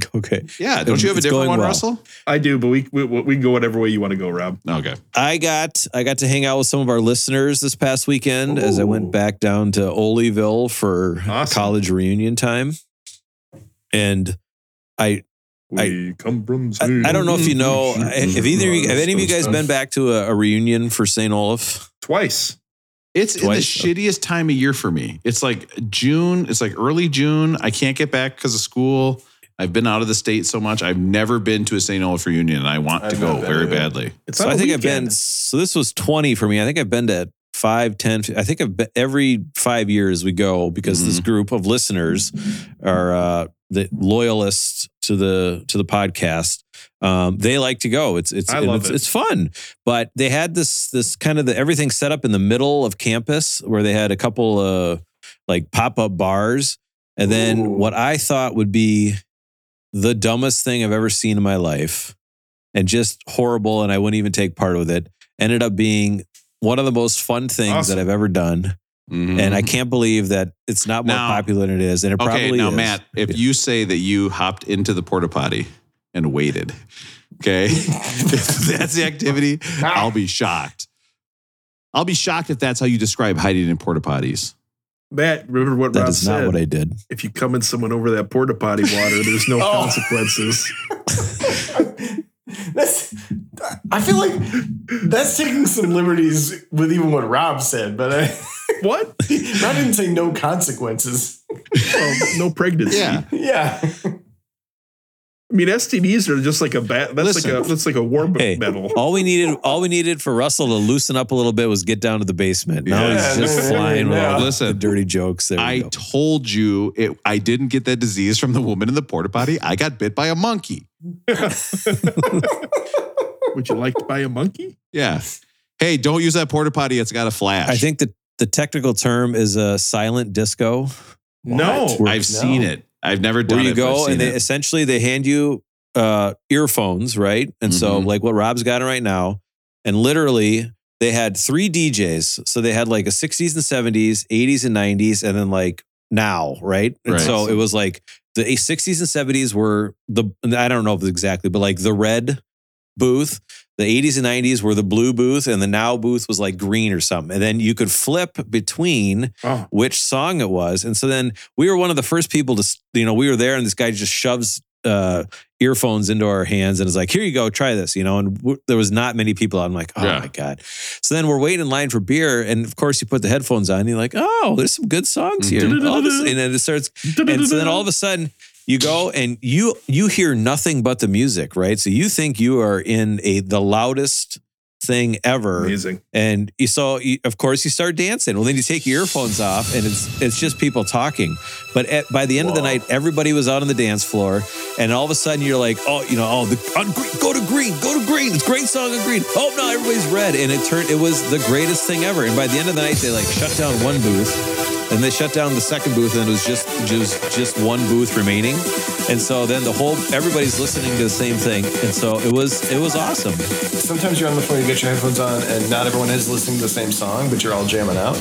Okay. Yeah. Don't you have a It's different one, well. Russell? I do, but we, we we can go whatever way you want to go, Rob. Okay. I got I got to hang out with some of our listeners this past weekend as I went back down to Oleyville for Awesome. college reunion time. And I We come from. I, I don't know if you know if either you, have any of you guys been back to a, a reunion for St. Olaf? twice. It's in the Twice? shittiest time of year for me. It's like June. It's like early June. I can't get back because of school. I've been out of the state so much. I've never been to a St. Olaf reunion, and I want to I've go very either. badly. It's So I I a think I've been so this was 20 for me. I think I've been to 5, 10, I think I've been, every 5 years we go because this group of listeners are uh the loyalists to the to the podcast. Um, they like to go. It's it's I love it's, it. it's fun. But they had this this kind of the everything set up in the middle of campus where they had a couple of like pop-up bars and then Ooh. what I thought would be the dumbest thing I've ever seen in my life and just horrible and I wouldn't even take part with it ended up being one of the most fun things Awesome. that I've ever done. Mhm. And I can't believe that it's not more Now- popular than it is. And it okay, probably now is. Matt, if you say that you hopped into the porta potty and waited, okay, if that's the activity, I'll be shocked. I'll be shocked if that's how you describe hiding in porta potties. Matt, remember what that Rob is said? not what I did. if you come in someone over that porta potty water, there's no Oh. consequences. That's. I feel like that's taking some liberties with even what Rob said, but I, What? Rob didn't say no consequences. Well, no pregnancy. Yeah. Yeah. I mean, STDs are just like a bat. That's Listen. like a that's like a war Hey, medal. all we needed, all we needed for Russell to loosen up a little bit was get down to the basement. Now Yeah, he's just there- flying with yeah. all Listen, the dirty jokes. There I go. told you it, I didn't get that disease from the woman in the porta potty. I got bit by a monkey. Would you like to buy a monkey? Yeah. Hey, don't use that porta potty. It's got a flash. I think the the technical term is a silent disco. No. I've seen it. I've never done where you it. go and they it. essentially they hand you uh earphones, right? And so Mhm. like what Rob's got right now, and literally they had three DJs. So they had like a 60s and 70s, 80s and 90s, and then like now, right? And Right. so it was like the 60s and 70s were the I don't know if it's exactly, but like the red booth. The 80s and 90s were the blue booth, and the now booth was like green or something. And then you could flip between Oh, which song it was. And so then we were one of the first people to, you know, we were there and this guy just shoves uh, earphones into our hands and is like, here you go, try this, you know, and w- there was not many people. I'm like, oh Yeah. my God. So then we're waiting in line for beer. And of course you put the headphones on and you're like, oh, there's some good songs here. All this- and then it starts, and so then all of a sudden you go and you you hear nothing but the music, right? So you think you are in a the loudest thing ever. Amazing. and you saw you, of course you start dancing. Well then you take your earphones off and it's it's just people talking. But at, by the end of the night everybody was out on the dance floor and all of a sudden you're like oh you know oh the, on green, go to green go to green. It's a great song on green. Oh no everybody's red. And it turned it was the greatest thing ever. And by the end of the night they like shut down one booth and they shut down the second booth and it was just just just one booth remaining and so then the whole everybody's listening to the same thing and so it was it was awesome Sometimes you're on the phone, you get your headphones on, and not everyone is listening to the same song, but you're all jamming out.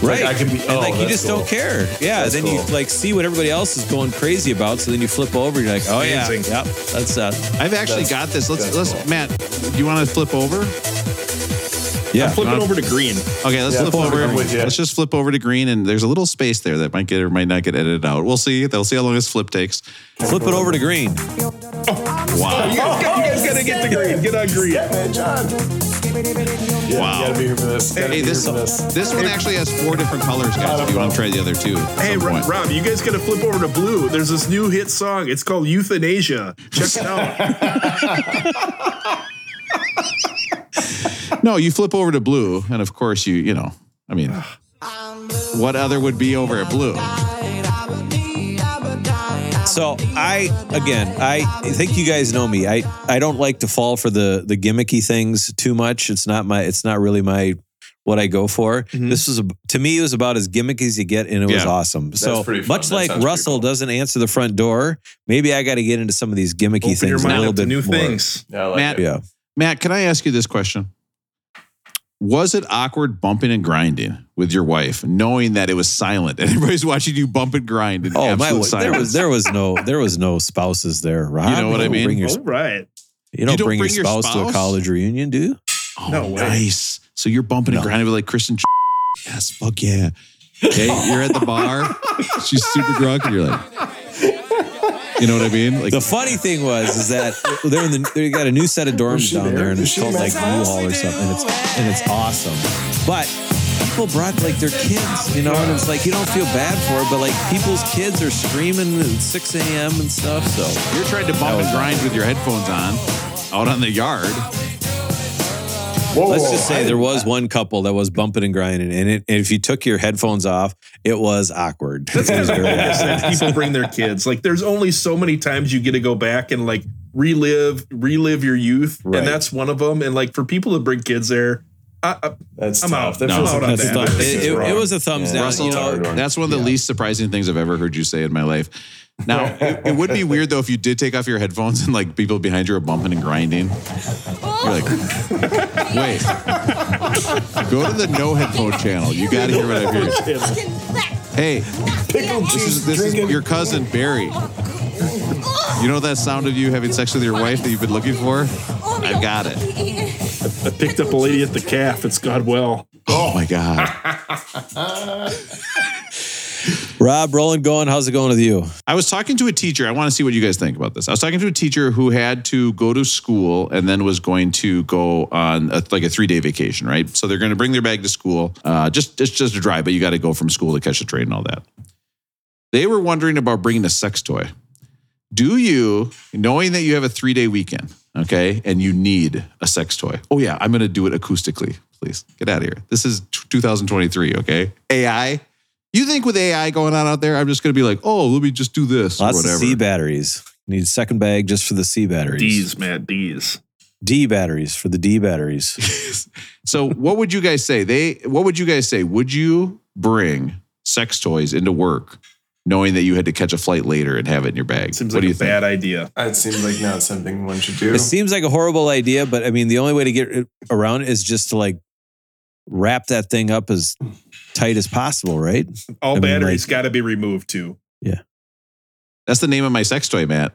Right. Like, I could be. and oh, like you just cool. don't care. Yeah. That's then cool. you like see what everybody else is going crazy about. So then you flip over. You're like, oh yeah, Amazing. yep, that's uh, I've actually That's- got this. Let's let's cool. Matt. Do you want to flip over? Yeah. Flip it Not- over to green. Okay, let's Yeah, flip flip over. over with you. Let's just flip over to green, and there's a little space there that might get or might not get edited out. We'll see. They'll see how long this flip takes. Flip it over to green. Oh, wow. You guys, you guys gotta get to green. Get on green. Man, John. Yeah, Wow. You gotta be here for this. Hey, this for this. this one actually has four different colors, guys. If you want to try the other two. Hey, some Rob. Rob, you guys gotta flip over to blue. There's this new hit song. It's called Euthanasia. Check it out. No, you flip over to blue, and of course you you know. I mean, what other would be over at blue? So I again, I think you guys know me. I I don't like to fall for the the gimmicky things too much. It's not my. It's not really my what I go for. Mm-hmm. This was a, to me. It was about as gimmicky as you get, and it was Yeah. awesome. so pretty much That like Russell cool. doesn't answer the front door, maybe I got to get into some of these gimmicky Open your things a little up to bit new more. things. Yeah, I like Matt, it. Yeah. Matt, can I ask you this question? Was it awkward bumping and grinding with your wife, knowing that it was silent and everybody's watching you bump and grind in Oh my! absolute There was there was no there was no spouses there. Rob. You know what I mean? Bring your, All right. you don't, don't bring, bring your your spouse, to a college reunion, do you? Oh, No way. nice. So you're bumping and grinding with like Kristen. Yes, fuck yeah. Okay, you're at the bar. She's super drunk, and you're like, you know what I mean? Like, The funny thing was is that they're in the they got a new set of dorms down there? there, and it's called like that class? U-Haul or something, and it's and it's awesome. But people brought like their kids, you know, and it's like you don't feel bad for it, but like people's kids are screaming at 6 a.m. and stuff. So you're trying to bump and grind with your headphones on out on the yard. Whoa, let's just say there was one couple that was bumping and grinding, and, it, and if you took your headphones off, it was awkward. That's It was very awkward. people bring their kids. Like, there's only so many times you get to go back and like relive, relive your youth, Right. and that's one of them. And like for people to bring kids there, I, I, That's I'm tough. out. That No, feels out that's on tough. that. It, it- it was a thumbs Yeah. down. Russell, you know, that's one of the least surprising things I've ever heard you say in my life. Now, it, it would be weird though if you did take off your headphones and like people behind you are bumping and grinding. You're like, wait, go to the no headphone channel. You got to hear what I'm hearing. Hey, Pickle this juice is this drinking. is your cousin Barry. You know that sound of you having sex with your wife that you've been looking for? I've got it. I picked up a lady at the calf. It's God well. Oh my god. Rob, Roland, going. How's it going with you? I was talking to a teacher. I want to see what you guys think about this. I was talking to a teacher who had to go to school and then was going to go on a, like a three day vacation, right? So they're going to bring their bag to school, uh, just it's just a drive, but you got to go from school to catch the train and all that. They were wondering about bringing a sex toy. Do you, knowing that you have a three day weekend, okay, and you need a sex toy? Oh, yeah, I'm going to do it acoustically. Please get out of here. This is t- 2023, okay? AI. You think with AI going on out there, I'm just going to be like, oh, let me just do this Lots or of whatever. C batteries. Need a second bag just for the C batteries. D's, man, D's. D batteries for the D batteries. so, what would you guys say? They, what would you guys say? Would you bring sex toys into work, knowing that you had to catch a flight later and have it in your bag? Seems what like do a you think? bad idea. It seems like not something one should do. It seems like a horrible idea, but I mean, the only way to get it around it is just to like wrap that thing up as tight as possible, right? All I batteries like- got to be removed too. Yeah. That's the name of my sex toy, Matt.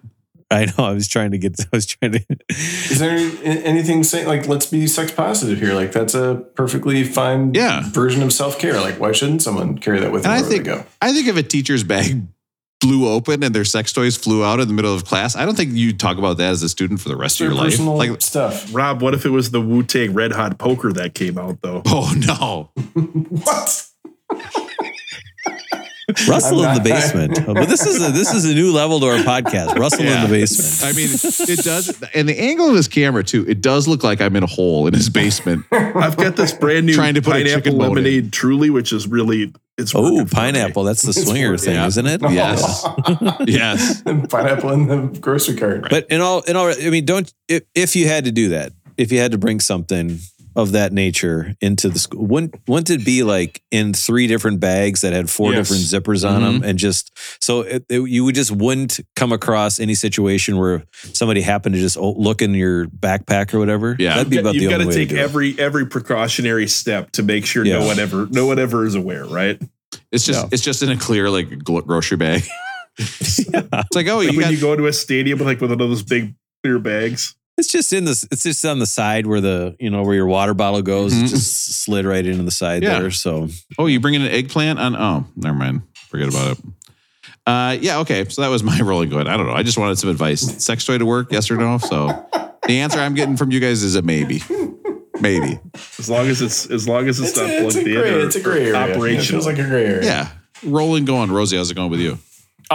I know. I was trying to get. I was trying to. Is there anything saying like let's be sex positive here? Like that's a perfectly fine Yeah. version of self care. Like why shouldn't someone carry that with them And I think they go? I think if a teacher's bag blew open and their sex toys flew out in the middle of class, I don't think you talk about that as a student for the rest Their of your life. Like, stuff. Rob, what if it was the Wu Tang Red Hot Poker that came out though? oh no. What? Russell I'm in the basement. Oh, but this is a this is a new level to our podcast. Russell Yeah. in the basement. I mean, it does, and the angle of his camera too. It does look like I'm in a hole in his basement. I've got this brand new Trying to put a pineapple chicken bone lemonade truly, which is really it's Oh, working me. pineapple. That's the swinger working. thing, Yeah. isn't it? Yes. yes. Pineapple in the grocery cart. But in all, in all, I mean, don't if, if you had to do that, if you had to bring something of that nature into the school, wouldn't wouldn't it be like in three different bags that had four Yes. different zippers on them, mm-hmm. and just so it, it- you would just wouldn't come across any situation where somebody happened to just look in your backpack or whatever. Yeah. that'd be about You've the got only to way take to do it. every every precautionary step to make sure Yeah. no one ever no one ever is aware, right? It's just Yeah. it's just in a clear like glo- grocery bag. It's like oh, Like you when got you go to a stadium like with one of those big clear bags. It's just in this. It's just on the side where the you know where your water bottle goes. It just slid right into the side Yeah. there. So oh, you bringing an eggplant on? Oh, never mind. Forget about it. Uh, yeah, okay. So that was my rolling going. I don't know. I just wanted some advice. Sex toy to work? Yes or no? So the answer I'm getting from you guys is a maybe. Maybe. As long as it's as long as it's, It's not a, it's plugged a in gray. or, It's a gray or area. It operational. feels like a gray area. Yeah. Rolling going. Rosie, how's it going with you?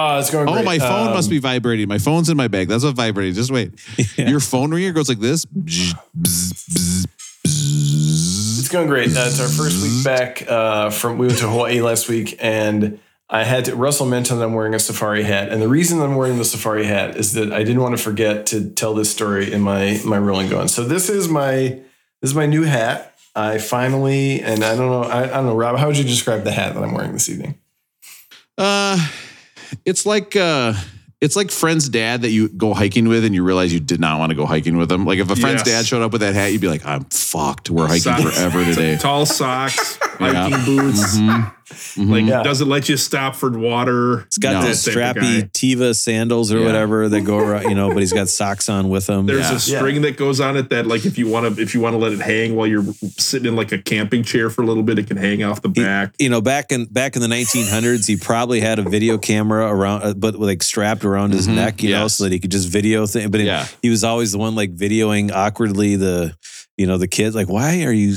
Oh, it's going. Oh, great. my phone Um, must be vibrating. My phone's in my bag. That's what vibrating. Just wait. Yeah. Your phone ringer goes like this. It's going great. Uh, it's our first week back uh, from. We went to Hawaii last week, and I had to. Russell mentioned I'm wearing a safari hat, and the reason I'm wearing the safari hat is that I didn't want to forget to tell this story in my my rolling going. So this is my this is my new hat. I finally, and I don't know, I, I don't know, Rob. How would you describe the hat that I'm wearing this evening? Uh, it's like uh, it's like friend's dad that you go hiking with, and you realize you did not want to go hiking with them. Like if a friend's Yes. dad showed up with that hat, you'd be like, I'm fucked. We're hiking Socks. forever today. Tall socks, Yeah. hiking boots. Mhm. Mhm. Like Yeah. doesn't let you stop for water. It's got No. those That type of strappy. Teva sandals or Yeah. whatever that go around, you know, but he's got socks on with him. There's Yeah. a string that goes on it that, like, if you want to, if you want to let it hang while you're sitting in like a camping chair for a little bit, it can hang off the He- back. you know, back in back in the 1900s, he probably had a video camera around, uh, but like strapped around his Mhm. neck, you know, so that he could just video thing. But Yeah. he was always the one like videoing awkwardly the, you know, the kids. Like, why are you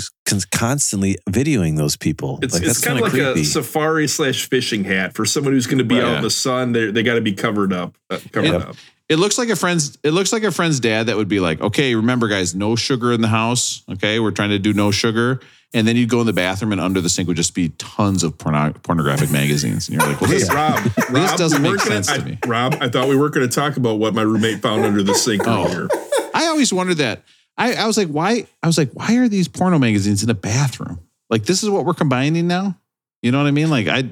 constantly videoing those people? It's, like, it's kind of like creepy. a safari slash fishing hat for someone who's going to be Right. out Yeah. in the sun. They they got to be covered up, uh, covered Yeah. up. It looks like a friend's. It looks like a friend's dad that would be like, "Okay, remember, guys, no sugar in the house. Okay, we're trying to do no sugar." And then you'd go in the bathroom, and under the sink would just be tons of porno- pornographic magazines, and you're like, "Well, Hey, this, Rob, Rob, doesn't make weren't gonna- sense to I- me. Rob, I thought we weren't going to talk about what my roommate found under the sink Oh. earlier. I always wondered that. I, I was like, why? I was like, why are these porno magazines in a bathroom? Like, this is what we're combining now. You know what I mean? Like, I.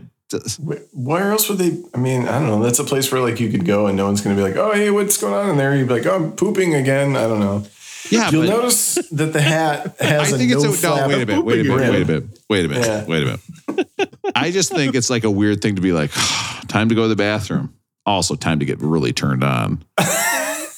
Wh- Where else would they? I mean, I don't know. That's a place where like you could go and no one's going to be like, "Oh, hey, what's going on in there?" You'd be like, "Oh, I'm pooping again." I don't know. Yeah, You'll but notice that the hat I has a think no it's a, no. Wait a minute. Wait a minute. Wait a minute. Wait a minute. Yeah. Wait a minute. I just think it's like a weird thing to be like, time to go to the bathroom. Also, time to get really turned on.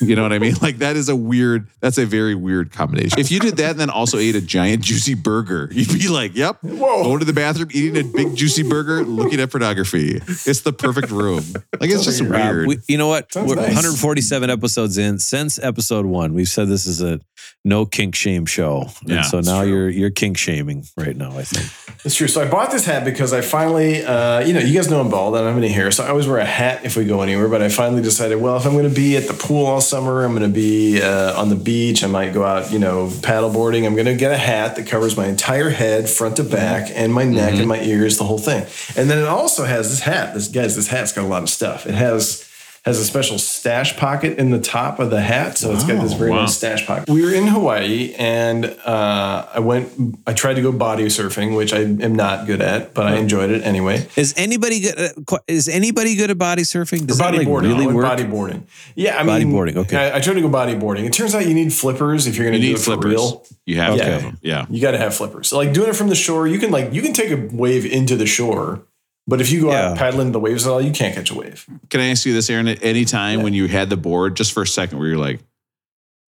You know what I mean? Like that is a weird. That's a very weird combination. If you did that and then also ate a giant juicy burger, you'd be like, "Yep, Whoa. going to the bathroom, eating a big juicy burger, looking at pornography. It's the perfect room. Like it's just Rob, weird. we- you know what? Sounds We're nice. 147 episodes in. Since episode one, we've said this is a no kink shame show. And Yeah, so now true. you're you're kink shaming right now. I think. It's true. So I bought this hat because I finally, uh, you know, you guys know I'm bald. And I don't have any hair, so I always wear a hat if we go anywhere. But I finally decided, well, if I'm going to be at the pool all summer, I'm going to be uh, on the beach. I might go out, you know, paddleboarding. I'm going to get a hat that covers my entire head, front to back, and my neck and my ears, the whole thing. And then it also has this hat. This guys, this hat's got a lot of stuff. It has has a special stash pocket in the top of the hat, so it's got this very wow. nice stash pocket. We were in Hawaii, and uh, I went. I tried to go body surfing, which I am not good at, but I enjoyed it anyway. Is anybody good? uh, Is anybody good at body surfing? Does that like Bodyboarding, really I went work? bodyboarding. Yeah, I mean, Bodyboarding, okay. I, I tried to go bodyboarding. It turns out you need flippers if you're going you to do need it for real. You have to have them. Yeah. You got to have flippers. So like doing it from the shore, you can like you can take a wave into the shore, but if you go out paddling the waves at all, you can't catch a wave. Can I ask you this, Aaron? At any time when you had the board, just for a second, where you're like,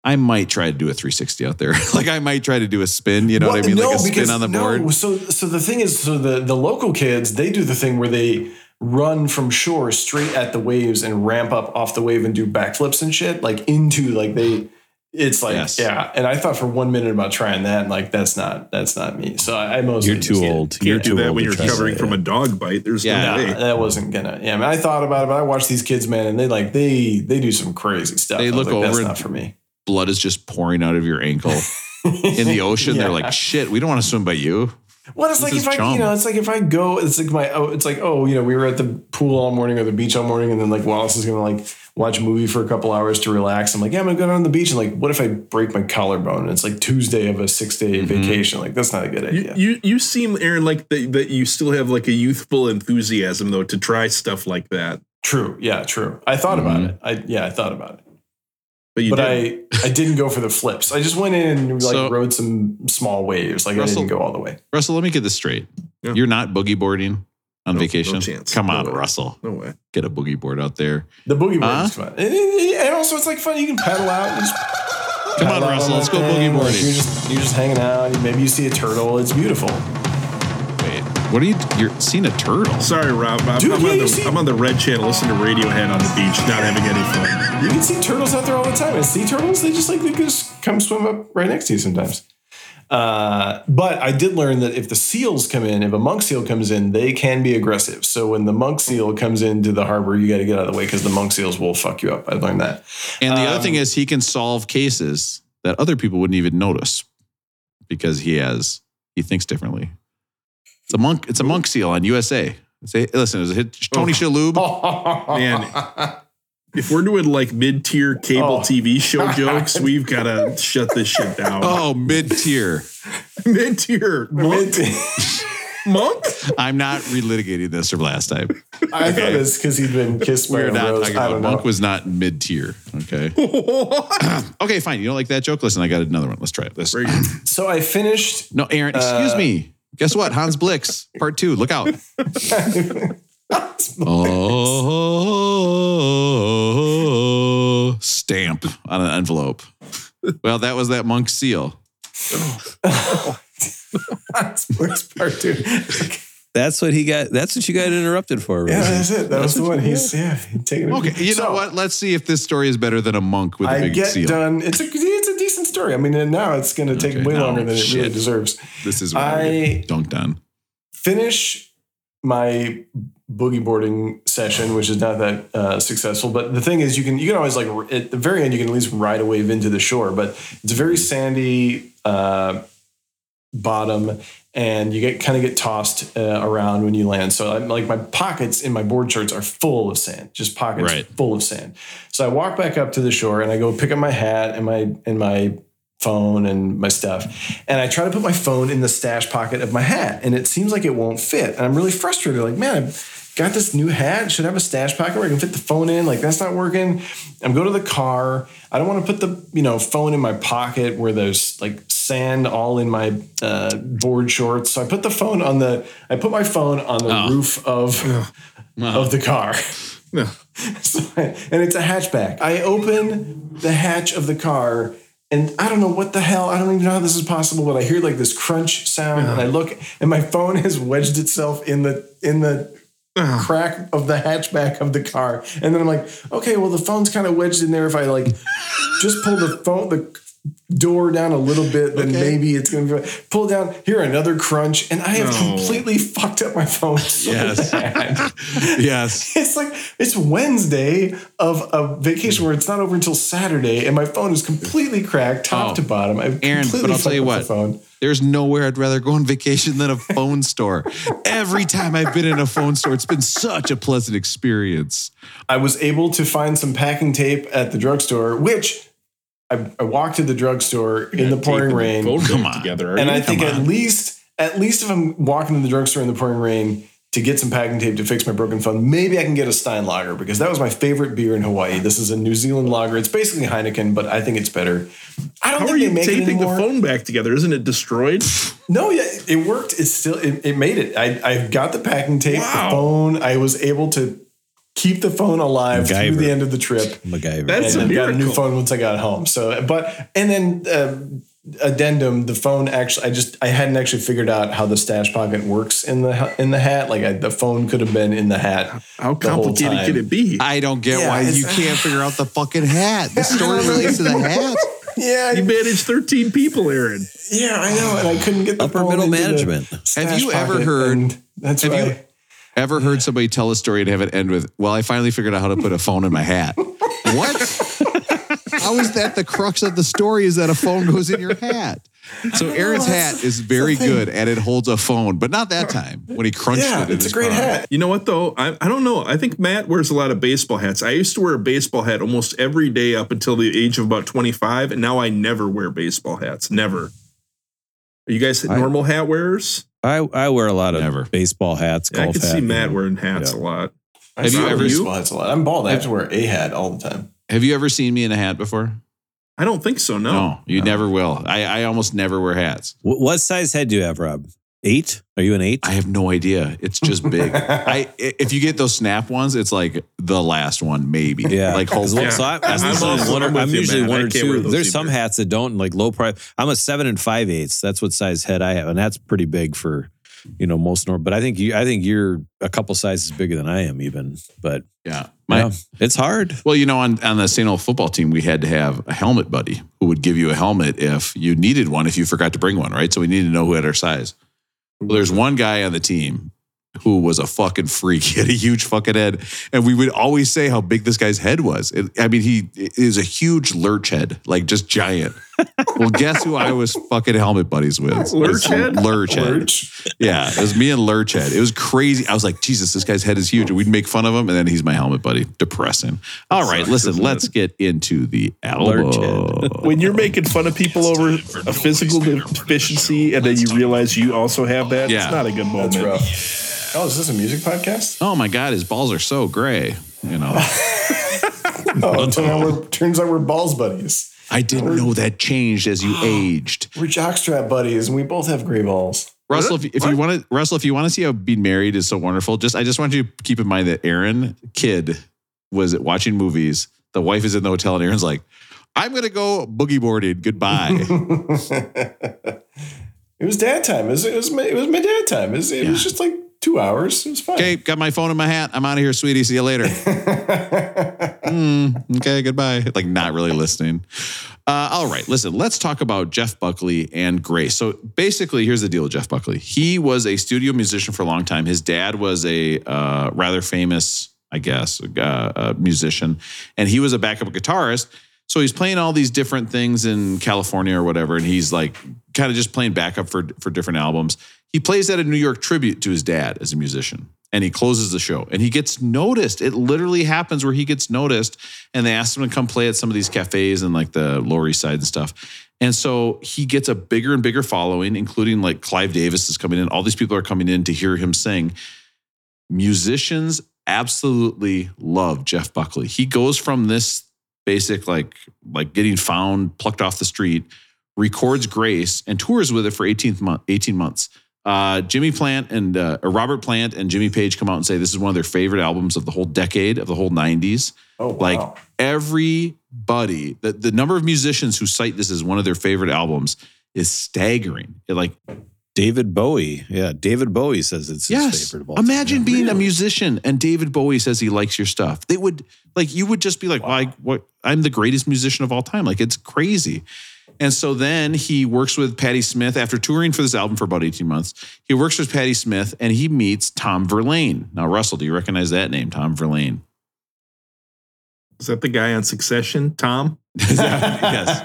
I might try to do a 360 out there. like I might try to do a spin. You know what I mean? like a spin on the board. No, so so the thing is, so the the local kids they do the thing where they run from shore straight at the waves and ramp up off the wave and do backflips and shit, like into like they. It's like Yes. yeah, and I thought for one minute about trying that, and like that's not that's not me. So I, I mostly You're too old. Can't You're do too that old when to you're recovering from a dog bite. There's Yeah. no Nah, way. that wasn't gonna. Yeah, I, mean, I thought about it, but I watched these kids, man, and they like they they do some crazy stuff. They look like, over That's not for me. Blood is just pouring out of your ankle in the ocean. They're like, shit, we don't want to swim by you. Well, it's This like is if I, chum. you know, it's like if I go, it's like my, oh, it's like, oh, you know, we were at the pool all morning or the beach all morning, and then like Wallace is gonna like watch a movie for a couple hours to relax. I'm like, yeah, I'm gonna go down to the beach, and like, what if I break my collarbone? And it's like Tuesday of a six day Mm-hmm. vacation. Like, that's not a good idea. you you seem Aaron like that that you still have like a youthful enthusiasm though to try stuff like that. true, yeah, true. I thought about Mhm. it. I yeah, I thought about it, But you but didn't. I I didn't go for the flips. I just went in and like So- rode some small waves. Like Russell- I didn't go all the way. Russell, let me get this straight. Yeah. You're not boogie boarding on No- vacation. no chance. Come No on, way. Russell. no way. Get a boogie board out there. The boogie board Huh? is fun, and, and- and also it's like fun. You can paddle out. You just Come on, paddle out Russell. Let's go thing, boogie like, boarding. You're just you're just hanging out. Maybe you see a turtle. It's beautiful. Wait, what are you? You're seeing a turtle? Sorry, Rob. I'm, Dude, I'm yeah, on the see- I'm on the red channel listening to Radiohead on the beach, not having any fun. You can see turtles out there all the time. And sea turtles, they just like they just come swim up right next to you sometimes. Uh, but I did learn that if the seals come in, if a monk seal comes in, they can be aggressive. So when the monk seal comes into the harbor, you got to get out of the way because the monk seals will fuck you up. I learned that. And the other Um, thing is, he can solve cases that other people wouldn't even notice because he has he thinks differently. It's a monk. It's a monk seal on USA. Say, listen, it was a hit. Tony Shalhoub. Man. If we're doing like mid tier cable Oh. TV show jokes, we've got to shut this shit down. Oh, mid tier. Mid tier monk. monk? I'm not relitigating this from last time. I thought it's because he'd been kissed by We're a not rose. talking I about don't know. monk was not mid tier. Okay. okay, fine. You don't like that joke? Listen, I got another one. Let's try it. This. Very good. so I finished. No, Aaron. Excuse Uh, me. Guess what? Hans Blix, part two. Look out. Oh, stamp on an envelope. Well, that was that monk seal. Where's part two? That's what he got. That's what you got interrupted for. Yeah, that's it. That was the one. He's yeah, he'd taken it. Okay, you know what? Let's see if this story is better than a monk with a I big get seal. done. It's a it's a decent story. I mean, and now it's going to take Okay, way no, longer than it really deserves. This is what I, I get dunked on. finish my boogie boarding session, which is not that uh, successful. But the thing is, you can you can always like at the very end, you can at least ride a wave into the shore. But it's a very sandy uh, bottom, and you get kind of get tossed uh, around when you land. So I'm like my pockets in my board shorts are full of sand, just pockets Right. full of sand. So I walk back up to the shore and I go pick up my hat and my and my phone and my stuff. And I try to put my phone in the stash pocket of my hat and it seems like it won't fit. And I'm really frustrated. Like, man, I've got this new hat. Should I have a stash pocket where I can fit the phone in? Like, that's not working. I'm going to the car. I don't want to put the, you know, phone in my pocket where there's like sand all in my uh, board shorts. So I put the phone on the, I put my phone on the Oh. roof of, of the car. No. So and it's a hatchback. I open the hatch of the car, and I don't know what the hell. I don't even know how this is possible, but I hear like this crunch sound, and I look, and my phone has wedged itself in the in the crack of the hatchback of the car. And then I'm like, okay, well the phone's kind of wedged in there. If I like just pull the phone the door down a little bit, then maybe it's gonna be pull down. Hear another crunch, and I have No. completely fucked up my phone. so Yes. yes. It's like it's Wednesday of a vacation where it's not over until Saturday, and my phone is completely cracked, top Oh. to bottom. I've Aaron, completely but I'll tell you what. phone. There's nowhere I'd rather go on vacation than a phone store. Every time I've been in a phone store, it's been such a pleasant experience. I was able to find some packing tape at the drugstore, which I, I walked to the drugstore in the pouring rain, phone Come on. together. And? I think Come at least at least if I'm walking to the drugstore in the pouring rain to get some packing tape to fix my broken phone, maybe I can get a Steinlager because that was my favorite beer in Hawaii. This is a New Zealand lager. It's basically Heineken, but I think it's better. I don't How think are they you make it taping the phone back together? Isn't it destroyed? No, yeah, it worked. It's still it, it made it. I I got the packing tape, Wow. the phone. I was able to keep the phone alive through the end of the trip. MacGyver. That's and a I got a new phone once I got home. So, but and then uh, addendum, the phone actually, I just I hadn't actually figured out how the stash pocket works in the in the hat. Like I, the phone could have been in the hat. How the whole complicated time. could it be? I don't get Yeah, why you can't figure out the fucking hat. The story relates to the hat. Yeah, You managed 13 people, Aaron. yeah, I know, and I couldn't get the Upper middle management. have you ever heard- That's have you- Ever heard somebody tell a story and have it end with, well, I finally figured out how to put a phone in my hat? What? How is that the crux of the story? Is that a phone goes in your hat? So Aaron's hat is very good and it holds a phone, but not that time when he crunched Yeah, it. in it's a great car. hat. You know what though? I, I don't know. I think Matt wears a lot of baseball hats. I used to wear a baseball hat almost every day up until the age of about 25, and now I never wear baseball hats. Never. Are you guys I- normal hat wearers? I, I wear a lot of Never. baseball hats. Yeah, I golf can see hat, Matt you wearing hats Yeah. a lot. Have you I ever- baseball hats a lot? I'm bald. I have to wear a hat all the time. Have you ever seen me in a hat before? I don't think so. No. you never will. I, I almost never wear hats. What, what size head do you have, Rob? Eight? Are you an eight? I have no idea. It's just big. I if you get those snap ones, it's like the last one, maybe. Yeah, Like hopefully. Yeah. So I, I'm, I'm usually one or, I'm with I'm you, usually one or two. those There's some hats that don't like low price. I'm a seven and five eighths. That's what size head I have, and that's pretty big for you know most normal. But I think you, I think you're a couple sizes bigger than I am, even. But Yeah. My, yeah, it's hard. Well, you know, on, on the St. Ol football team, we had to have a helmet buddy who would give you a helmet if you needed one, if you forgot to bring one, right? So we needed to know who had our size. Well, there's one guy on the team who was a fucking freak. He had a huge fucking head. And we would always say how big this guy's head was. It, I mean, he is a huge lurch head, like just giant. Well, guess who I was fucking helmet buddies with? Lurch head? Lurch Yeah, it was me and Lurch head. It was crazy. I was like, Jesus, this guy's head is huge. And we'd make fun of him, and then he's my helmet buddy. Depressing. All right, sucks, listen, let's get into the Lurch album. When you're making fun of people over a physical deficiency and then you realize you also have that, Yeah. it's not a good moment. That's rough. Oh, is this a music podcast? Oh my God, his balls are so gray. You know, Oh, turns out we're, turns out we're balls buddies. I didn't know that changed as you aged. We're jockstrap buddies, and we both have gray balls. Russell, if, if you want to, Russell, if you want to see how being married is so wonderful, just I just want you to keep in mind that Aaron, kid, was watching movies. The wife is in the hotel, and Aaron's like, "I'm gonna go boogie boarding. Goodbye." It was dad time. It was, it was, my, it was my dad time. It was, it was just like two hours. It was fine. okay, got my phone in my hat. I'm out of here, sweetie. See you later. Hmm, okay, goodbye. Like not really listening. Uh, all right, listen. Let's talk about Jeff Buckley and Grace. So basically, here's the deal with Jeff Buckley. He was a studio musician for a long time. His dad was a uh, rather famous, I guess, uh, musician, and he was a backup guitarist. So he's playing all these different things in California or whatever, and he's like kind of just playing backup for for different albums. He plays at a New York tribute to his dad as a musician, and he closes the show, and he gets noticed. It literally happens where he gets noticed, and they ask him to come play at some of these cafes and like the Lower East Side and stuff. And so he gets a bigger and bigger following, including like Clive Davis is coming in. All these people are coming in to hear him sing musicians absolutely love Jeff Buckley. He goes from this basic like like getting found, plucked off the street, records Grace and tours with it for 18 month 18 months. Uh, Jimmy Plant and uh, Robert Plant and Jimmy Page come out and say this is one of their favorite albums of the whole decade of the whole '90s. Oh, wow. Like everybody, the, the number of musicians who cite this as one of their favorite albums is staggering. It like David Bowie. Yeah, David Bowie says it's his yes, favorite of all time. imagine being a musician and David Bowie says he likes your stuff. They would like you would just be like, "Well, I, what? I'm the greatest musician of all time." Like it's crazy. And so then he works with Patti Smith after touring for this album for about 18 months. He works with Patti Smith and he meets Tom Verlaine. Now, Russell, do you recognize that name, Tom Verlaine? Is that the guy on Succession, Tom? yes.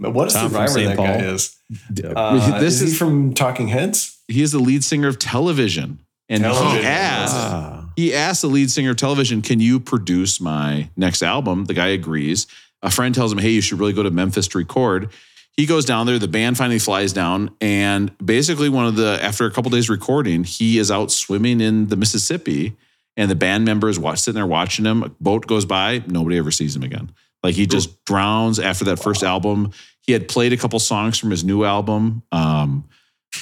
but what a Tom survivor that Paul. guy is. Uh, This is, is- he from Talking Heads? He is the lead singer of television. And he Television. asked, Ah. he asked the lead singer of television, "Can you produce my next album?" The guy agrees. A friend tells him, "Hey, you should really go to Memphis to record." He goes down there. The band finally flies down, and basically, one of the after a couple days recording, he is out swimming in the Mississippi, and the band members watch sitting there watching him. A boat goes by, nobody ever sees him again. Like he just drowns after that first album. He had played a couple songs from his new album. Um,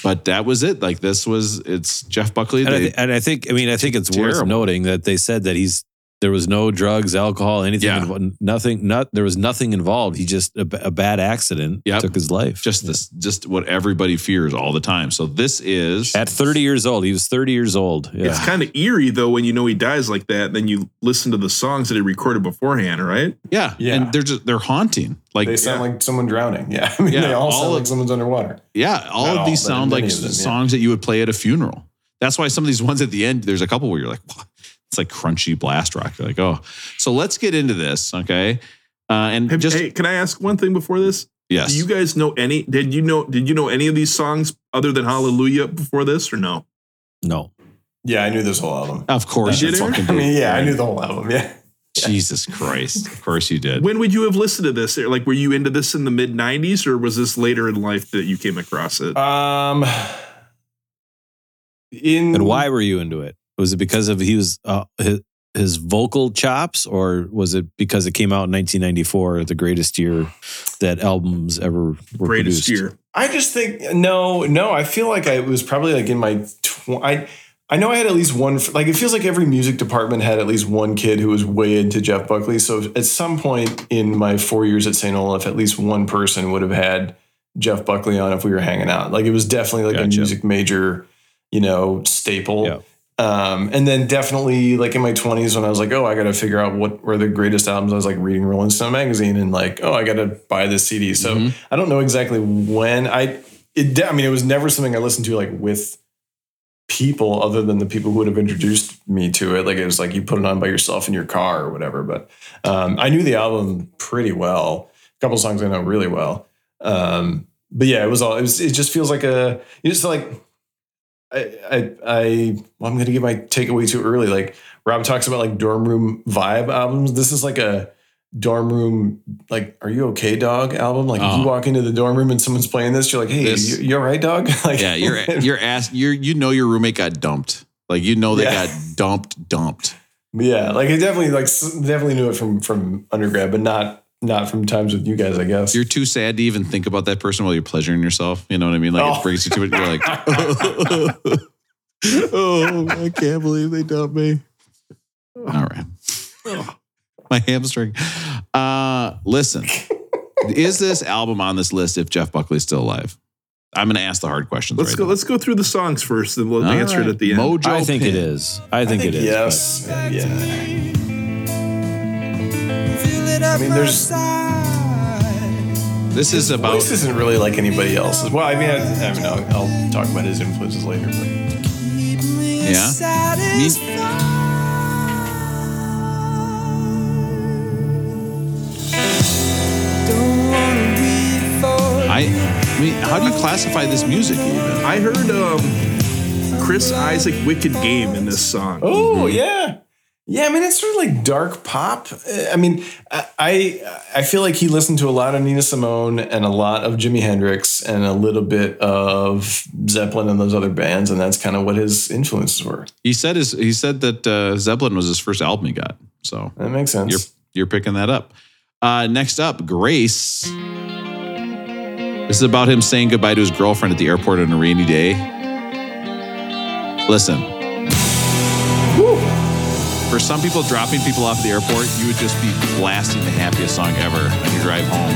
but that was it. Like this was it's Jeff Buckley. And I, th- and I think, I mean, I think it's worth noting that they said that he's there was no drugs, alcohol, anything, Yeah. invo- nothing, not there was nothing involved. He just a bad accident Yep. took his life. just this just what everybody fears all the time so this is at 30 years old, he was 30 years old. Yeah. It's kind of eerie though when you know he dies like that. Then you listen to the songs that he recorded beforehand, right? yeah Yeah. and they're just they're haunting like They sound like someone drowning. Yeah. I mean, Yeah, they all, all sound of- like someone's underwater. yeah all Not of these but sound like many of them, yeah. songs that you would play at a funeral that's why some of these ones at the end there's a couple where you're like "What?" It's like crunchy blast rock you're like oh so let's get into this okay uh and Have- just hey, can I ask one thing before this? yes Do you guys know any? Did you know? Did you know any of these songs other than Hallelujah before this, or no? no. Yeah, I knew this whole album. of course You you did, fucking I mean, yeah, I knew the whole album. Yeah. jesus christ of course you did When would you have listened to this? Like, were you into this in the mid '90s, or was this later in life that you came across it? Um, in And why were you into it? Was it because of he was uh, his, his vocal chops, or was it because it came out in 1994, the greatest year that albums ever were Greatest produced? year. I just think no, no. I feel like I was probably like in my. Tw- I I know I had at least one. Like it feels like every music department had at least one kid who was way into Jeff Buckley. So at some point in my four years at St. Olaf, at least one person would have had Jeff Buckley on if we were hanging out. Like it was definitely like a music major, you know, staple. Yeah. Um, and then definitely like in my 20s when I was like, oh, I got to figure out what were the greatest albums. I was like reading Rolling Stone magazine and like, oh, I got to buy this CD. So Mhm. I don't know exactly when I, it, I mean, it was never something I listened to like with people other than the people who would have introduced me to it. Like it was like you put it on by yourself in your car or whatever. But um, I knew the album pretty well. A couple songs I know really well. Um, but yeah, it was all. It was. It just feels like a. You just like. I I I. Well, I'm gonna give my takeaway too early. Like Rob talks about like dorm room vibe albums. This is like a dorm room like are you okay dog album like if you uh-huh. walk into the dorm room and someone's playing this you're like hey This- you, you all right dog like yeah you're you're ass you're you know your roommate got dumped like you know they Yeah. got dumped dumped Yeah, like I definitely like definitely knew it from from undergrad, but not not from times with you guys, I guess. you're too sad to even think about that person while you're pleasuring yourself. You know what I mean? Like Oh. it brings you to it. You're like, oh, I can't believe they dumped me. All right. My hamstring. Uh, listen, is this album on this list if Jeff Buckley's still alive? I'm going to ask the hard questions. Let's right go. now. Let's go through the songs first, and we'll All answer right. it at the end. Mojo I think Pin. it is. I think, it is. yes, yeah. I mean, there's- This is about. Voice isn't really like anybody else's. Well, I mean, I, I mean, I'll, I'll talk about his influences later. But Yeah. I, I mean, how do you classify this music even? I heard um, Chris Isaak "Wicked Game" in this song. oh yeah, yeah. I mean, it's sort of like dark pop. I mean, I I I feel like he listened to a lot of Nina Simone and a lot of Jimi Hendrix and a little bit of Zeppelin and those other bands, and that's kind of what his influences were. He said his, he said that uh, Zeppelin was his first album he got. So That makes sense. you're you're picking that up. Uh, next up, Grace. This is about him saying goodbye to his girlfriend at the airport on a rainy day. Listen. For some people, dropping people off at the airport, you would just be blasting the happiest song ever on your drive home.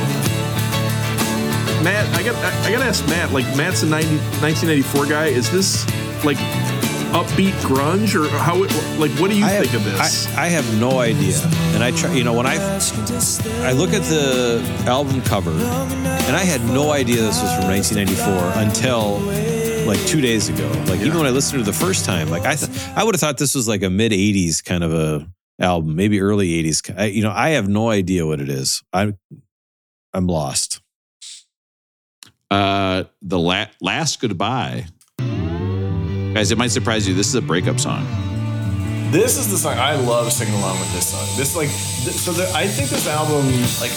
Matt, I got I got to ask Matt. Like Matt's a 90, 1994 guy. Is this like upbeat grunge or how? It, like, what do you I think have, of this? I, I have no idea. And I try, you know, when I I look at the album cover, and I had no idea this was from 1994 until like two days ago. Like even when I listened to it the first time, like I th- I would have thought this was like a mid 80s kind of a album, maybe early 80s. I, you know, I have no idea what it is. I'm I'm lost. Uh, the la- last goodbye. Guys, it might surprise you. This is a breakup song. This is the song I love singing along with this song. This like th- so the, I think this album like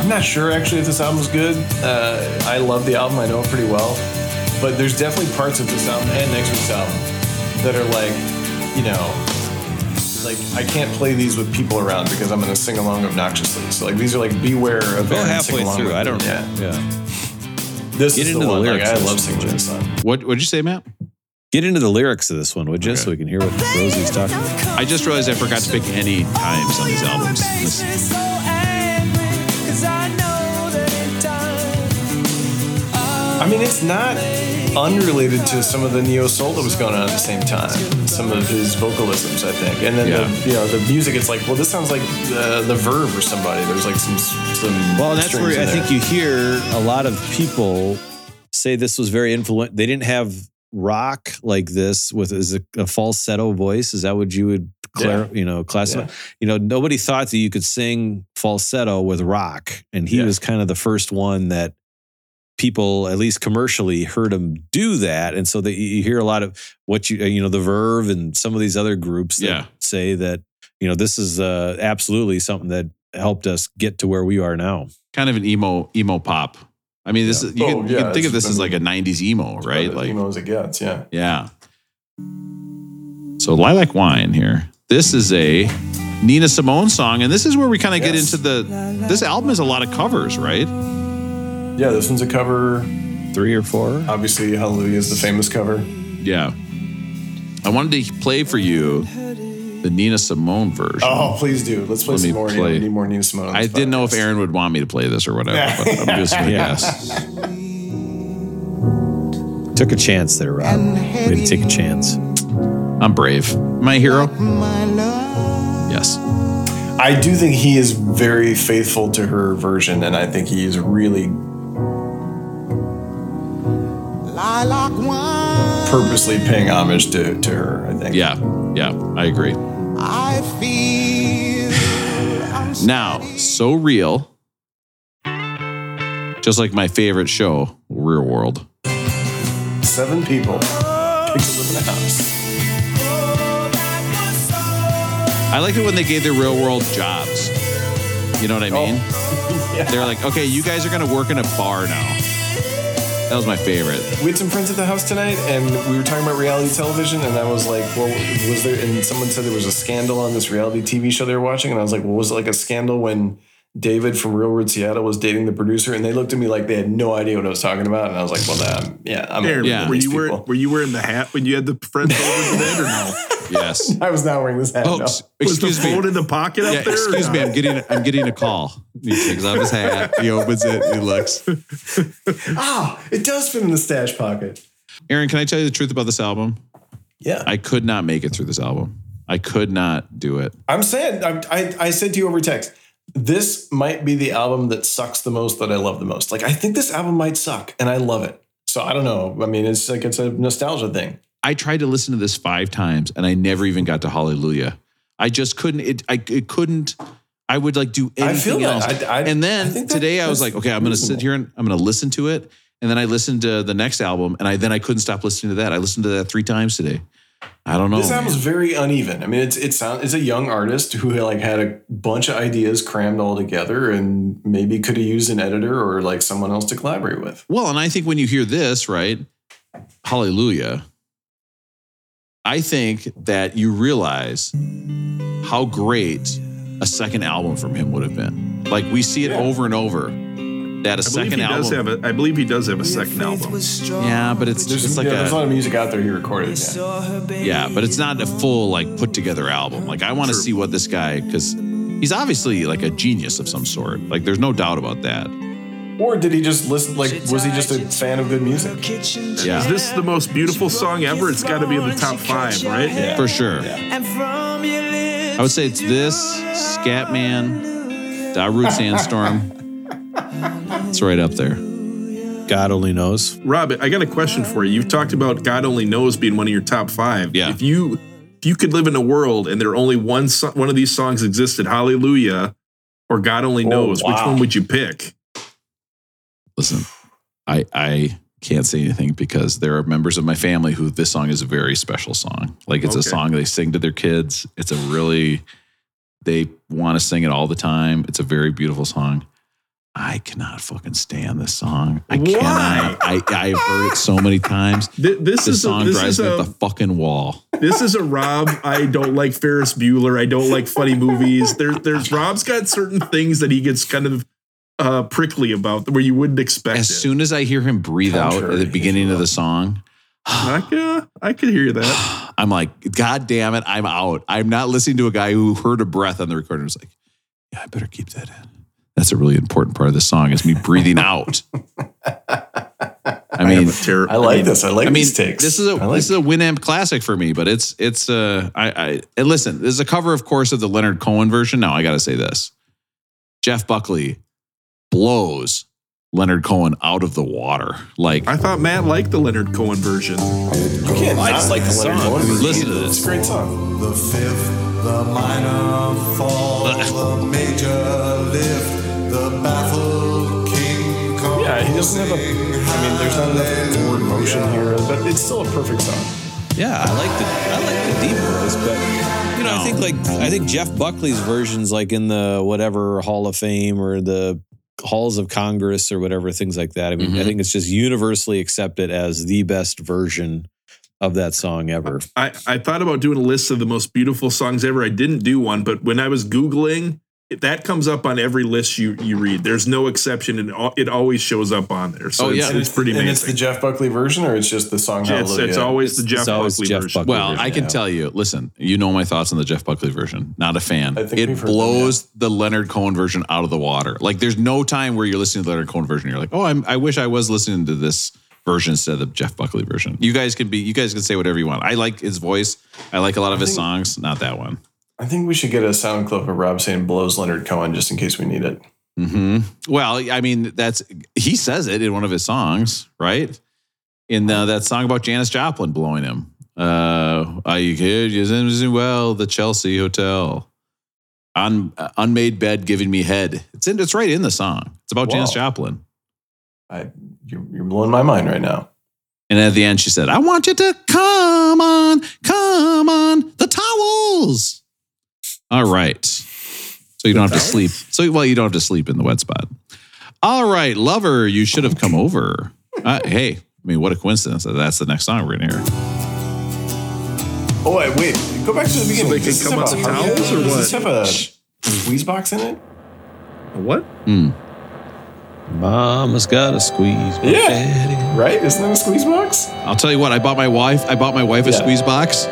I'm not sure actually if this album's good. Uh, I love the album. I know it pretty well, but there's definitely parts of this album and next week's album that are like you know like I can't play these with people around because I'm going to sing along obnoxiously. So like these are like beware of Go Aaron, sing halfway along through. I don't Yeah, know. Yeah. this Get is into the the one. Like, lyrics I love singing Jim. this song. What would you say, Matt? Get into the lyrics of this one, would you, so we can hear what Rosie's talking about. I just realized I forgot to pick any times on these albums. This- I mean, it's not unrelated to some of the neo soul that was going on at the same time. Some of his vocalisms, I think, and then Yeah. the, you know the music. It's like, well, this sounds like the the Verve or somebody. There's like some some. Well, that's where I think you hear a lot of people say this was very influential. They didn't have rock like this with as a, a falsetto voice. Is that what you would, clar- you know, classify? Yeah. You know, nobody thought that you could sing falsetto with rock, and he Yeah. was kind of the first one that people, at least commercially, heard him do that. And so that you you hear a lot of what you, you know, the Verve and some of these other groups that Yeah. say that you know this is uh, absolutely something that helped us get to where we are now. kind of an emo emo pop. I mean, this Yeah. is you, Oh, can, you yeah, can think of it's this as like a '90s emo, right? Like, emo as it gets. Yeah. yeah. So lilac wine here. This is a Nina Simone song, and this is where we kind of get into the. This album is a lot of covers, right? Yeah, this one's a cover. Three or four. Obviously, Hallelujah is the famous cover. Yeah. I wanted to play for you the Nina Simone version. Oh, please do. Let's play Let me some more. play. We need more Nina Simone. I didn't know if. Aaron would want me to play this or whatever, Yeah. but I'm just gonna Yeah. guess. Took a chance there, Rob. We had to take a chance. I'm brave. My hero. Yes. I do think he is very faithful to her version, and I think he is really purposely paying homage to, to her. I think. Yeah. Yeah. I agree. I feel now, so real. Just like my favorite show, Real World. Seven people picked to live in a house. I like it when they gave their real world jobs. You know what I oh. mean? Yeah. They're like, okay, you guys are going to work in a bar now. That was my favorite. We had some friends at the house tonight, and we were talking about reality television. And I was like, "Well, was there?" And someone said there was a scandal on this reality TV show they were watching, and I was like, "Well, was it like a scandal when David from Real World Seattle was dating the producer?" And they looked at me like they had no idea what I was talking about, and I was like, "Well, um, yeah, I'm Aaron, Yeah. were these you wearing people." were you wearing the hat when you had the friends over to bed or no? Yes. I was not wearing this hat. Oh, no. s- Was the me. phone in the pocket Yeah, up there? excuse me. not? I'm getting I'm getting a call. He takes off his hat. He opens it. He looks. Ah, it does fit in the stash pocket. Aaron, can I tell you the truth about this album? Yeah, I could not make it through this album. I could not do it. I'm saying. I, I I said to you over text. This might be the album that sucks the most that I love the most. Like I think this album might suck, and I love it. So I don't know. I mean, it's like it's a nostalgia thing. I tried to listen to this five times and I never even got to Hallelujah. I just couldn't. It. I. It couldn't. I would like do I feel anything else. I- I- and then that- today I was like, okay, I'm going to sit here and I'm going to listen to it. And then I listened to the next album, and I then I couldn't stop listening to that. I listened to that three times today. I don't know. This album's very uneven. I mean, it's it's it's a young artist who like had a bunch of ideas crammed all together, and maybe could have used an editor or like someone else to collaborate with. Well, and I think when you hear this, right? Hallelujah. I think that you realize how great a second album from him would have been. Like we see it Yeah. over and over. They had a I believe second he does album. have a. I believe he does have a second album. yeah, but it's There's, just like yeah, there's a lot of music out there he recorded. Yeah. yeah, but it's not a full like put together album. Like I want to see what this guy because he's obviously like a genius of some sort. Like there's no doubt about that. Or did he just listen? Like, was he just a fan of good music? Yeah. Is this the most beautiful song ever? It's got to be in the top five, right? For sure. I would say it's this, Scatman, Darude Sandstorm. It's right up there. God only knows. Rob, I got a question for you. You've talked about God Only Knows being one of your top five. Yeah. If you if you could live in a world and there only one so- one of these songs existed, Hallelujah or God Only Oh, Knows, which one would you pick? Listen, I I can't say anything because there are members of my family who this song is a very special song. Like it's a song they sing to their kids. It's a really they want to sing it all the time. It's a very beautiful song. I cannot fucking stand this song. I Why? cannot. I I've heard it so many times. Th- This, This is song a, this drives is me a up the fucking wall. this is a Rob. I don't like Ferris Bueller. I don't like funny movies. There, there's Rob's got certain things that he gets kind of uh, prickly about where you wouldn't expect As it. soon as I hear him breathe out at the beginning of the song, I, yeah, I could hear that. I'm like, God damn it, I'm out. I'm not listening to a guy who heard a breath on the recording. and was like, yeah, I better keep that in. That's a really important part of the song is me breathing out. I mean, Terror. I like this. I like I mean, these takes. this is a I like this is a Winamp classic for me, but it's it's uh I I and listen, this is a cover, of course, of the Leonard Cohen version. Now I got to say this: Jeff Buckley blows Leonard Cohen out of the water. Like, I thought Matt liked the Leonard Cohen version. You can't I not just like the Leonard song. Cohen version. Listen to It's a great song. The fifth, the minor fall, the major lift, the baffled king comes. Yeah, he doesn't have a. I mean, there's not enough forward motion here, but it's still a perfect song. Yeah, I like the I like the deep voice, but you know, I think like I think Jeff Buckley's versions, like in the whatever Hall of Fame or the halls of Congress or whatever things like that. I mean, I Mhm. think it's just universally accepted as the best version of that song ever. I, I thought about doing a list of the most beautiful songs ever. I didn't do one, but when I was Googling, it, that comes up on every list you, you read. There's no exception, and it always shows up on there. So Oh, it's, yeah. it's pretty And it's the. Jeff Buckley version, or it's just the song It's, Hallelujah? it's always the Jeff it's always Buckley Jeff version. Buckley. Well, I can Yeah. tell you, listen, you know my thoughts on the Jeff Buckley version. Not a fan. I think It heard them, blows the Leonard Cohen version out of the water. Like there's no time where you're listening to the Leonard Cohen version. You're like, oh, I'm, I wish I was listening to this version instead of the Jeff Buckley version. You guys can be, you guys can say whatever you want. I like his voice. I like a lot of his songs. Not that one. I think we should get a sound clip of Rob saying blows Leonard Cohen just in case we need it. hmm Well, I mean, that's he says it in one of his songs, right? In uh, that song about Janis Joplin blowing him. Uh, I could use well the Chelsea Hotel. Un, uh, unmade bed giving me head. It's in. It's right in the song. It's about Janis Joplin. I, you're, you're blowing my mind right now. And at the end, she said, "I want you to come on, come on, the towels." All right. So you don't have to sleep. So well, you don't have to sleep in the wet spot. All right, lover, you should have come over. Uh, hey, I mean, what a coincidence that that's the next song we're gonna hear. Oh, wait, wait. Go back to the beginning. they can Does this come have on a the harp? towels or Does this what? have a squeeze box in it? What? Hmm. Mama's got a squeeze. my Yeah. daddy. Right? Isn't that a squeeze box? I'll tell you what. I bought my wife. I bought my wife a Yeah. squeeze box.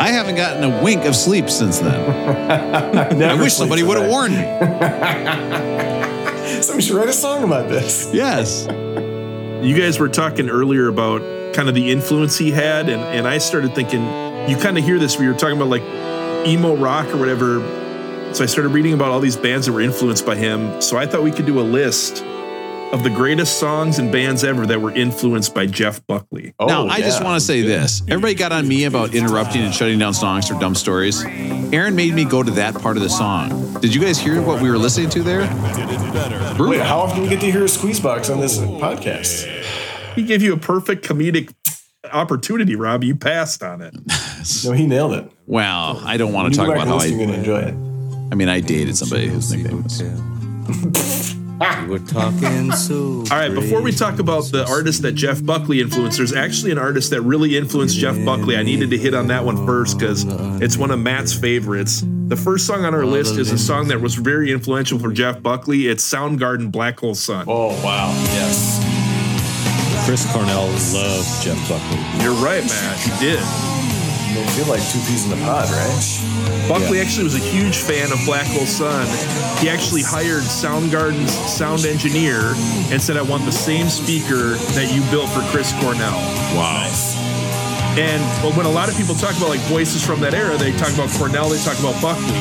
I haven't gotten a wink of sleep since then. I wish somebody would have warned me. Somebody should write a song about this. Yes. You guys were talking earlier about kind of the influence he had, and, and I started thinking, you kind of hear this where you're talking about like emo rock or whatever. So I started reading about all these bands that were influenced by him. So I thought we could do a list of the greatest songs and bands ever that were influenced by Jeff Buckley. Oh, now, Oh, I just want to say this. Everybody got on me about interrupting and shutting down songs for dumb stories. Aaron made me go to that part of the song. Did you guys hear what we were listening to there? Brutal. Wait, how often do we get to hear a squeeze box on this podcast? He gave you a perfect comedic opportunity, Rob. You passed on it. No, he nailed it. Well, I don't want to talk about how listen, you're going to enjoy it. I mean, I dated somebody whose nickname was. Ah. We're talking so. All right, before we talk about the artist that Jeff Buckley influenced, there's actually an artist that really influenced Jeff Buckley. I needed to hit on that one first because it's one of Matt's favorites. The first song on our list is a song that was very influential for Jeff Buckley. It's Soundgarden Black Hole Sun. Oh wow, yes. Chris Cornell loved Jeff Buckley. You're right, Matt. He did. They feel like two peas in the pod, right? Buckley actually was a huge fan of Black Hole Sun. He actually hired Soundgarden's sound engineer and said, I want the same speaker that you built for Chris Cornell. Wow. And but when a lot of people talk about like voices from that era, they talk about Cornell, they talk about Buckley.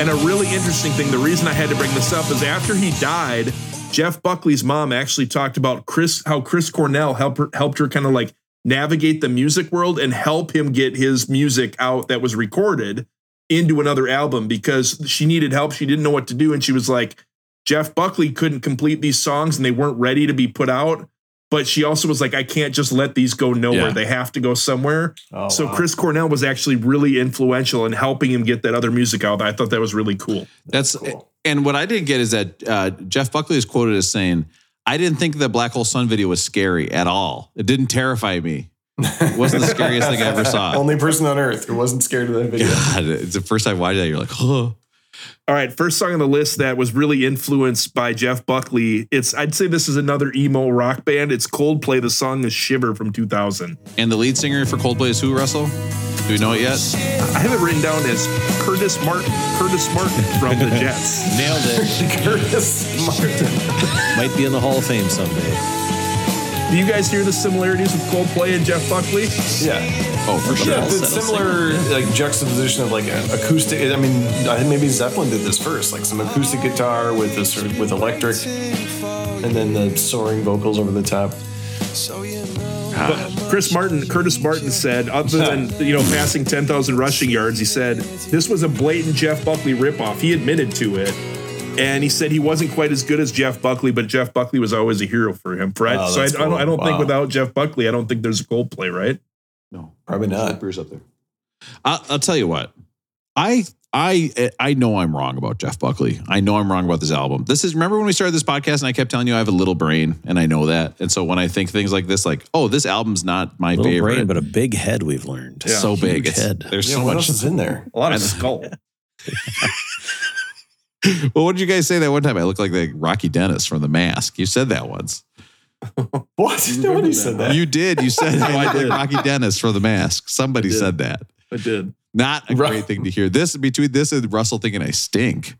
And a really interesting thing, the reason I had to bring this up is after he died, Jeff Buckley's mom actually talked about Chris, how Chris Cornell helped her, helped her kind of like navigate the music world and help him get his music out that was recorded into another album because she needed help. She didn't know what to do. And she was like, Jeff Buckley couldn't complete these songs and they weren't ready to be put out. But she also was like, I can't just let these go nowhere. Yeah. They have to go somewhere. Oh, so wow. Chris Cornell was actually really influential in helping him get that other music out. I thought that was really cool. That's and what I didn't get is that uh, Jeff Buckley is quoted as saying, "I didn't think the Black Hole Sun video was scary at all. It didn't terrify me. It wasn't the scariest thing I ever saw." Only person on earth who wasn't scared of that video. God, it's the first time I watched that. You're like, oh, All right, first song on the list that was really influenced by Jeff Buckley. It's I'd say this is another emo rock band. It's Coldplay. The song is Shiver from 2000. and the lead singer for Coldplay is who? Russell? Do we know it yet? I have it written down as Curtis Martin. Curtis Martin from the Jets. Nailed it. Curtis Martin. Might be in the Hall of Fame someday. Do you guys hear the similarities with Coldplay and Jeff Buckley? Yeah. Oh, for sure. Yeah, it's similar like juxtaposition of like acoustic. I mean, I think maybe Zeppelin did this first, like some acoustic guitar with this sort of with electric, and then the soaring vocals over the top. But Chris Martin, Curtis Martin said, other than you know passing 10,000 rushing yards, he said this was a blatant Jeff Buckley ripoff. He admitted to it, and he said he wasn't quite as good as Jeff Buckley, but Jeff Buckley was always a hero for him. For Oh, so I, I don't, I don't cool. think without Jeff Buckley, I don't think there's a Coldplay, right? No, Probably not. Beer's up there. I'll, I'll tell you what. I I I know I'm wrong about Jeff Buckley. I know I'm wrong about this album. This is remember when we started this podcast and I kept telling you I have a little brain and I know that. And so when I think things like this, like oh, this album's not my Little favorite. brain, but a big head. We've learned. It's so big. Huge It's, head. There's Yeah, so what much. else is in there? A lot of know. skull. Well, what did you guys say that one time? I look like the Rocky Dennis from The Mask. You said that once. What? Nobody said that. You did. You said I look did. like Rocky Dennis from The Mask. Somebody said that. I did. Not a great thing to hear. This between this and Russell thinking I stink.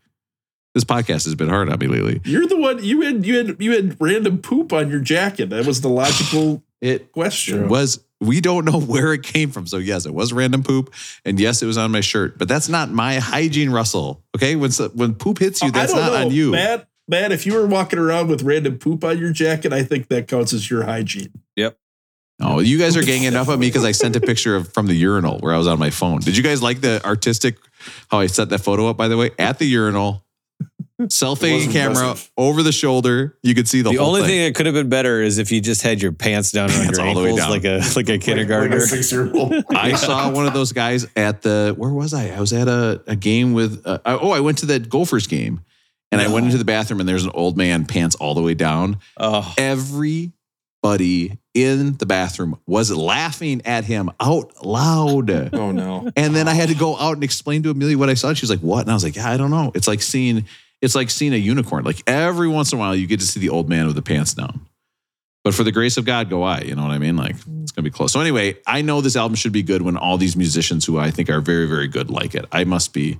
This podcast has been hard on me lately. You're the one you had you had you had random poop on your jacket. That was the logical It question. was we don't know where it came from. So yes, it was random poop, and yes, it was on my shirt. But that's not my hygiene, Russell. Okay, when when poop hits you, that's not know, on you. Matt. Matt, if you were walking around with random poop on your jacket, I think that counts as your hygiene. Oh, you guys are ganging up on me because I sent a picture of from the urinal where I was on my phone. Did you guys like the artistic how I set that photo up? By the way, at the urinal, selfie camera impressive. over the shoulder, you could see the, The whole only thing. thing that could have been better is if you just had your pants down around Pants your all the way ankles down. like a like a Like kindergartner. a six-year-old. I saw one of those guys at the where was I? I was at a, a game with uh, oh I went to the Gophers game and I went into the bathroom and there's an old man pants all the way down. oh, Everybody in the bathroom was laughing at him out loud. Oh no. And then I had to go out and explain to Amelia what I saw. She was like, "What?" And I was like, "Yeah, I don't know. It's like seeing it's like seeing a unicorn. Like every once in a while, you get to see the old man with the pants down. But for the grace of God, go I. You know what I mean? Like it's gonna be close. So anyway, I know this album should be good when all these musicians who I think are very, very good like it. I must be,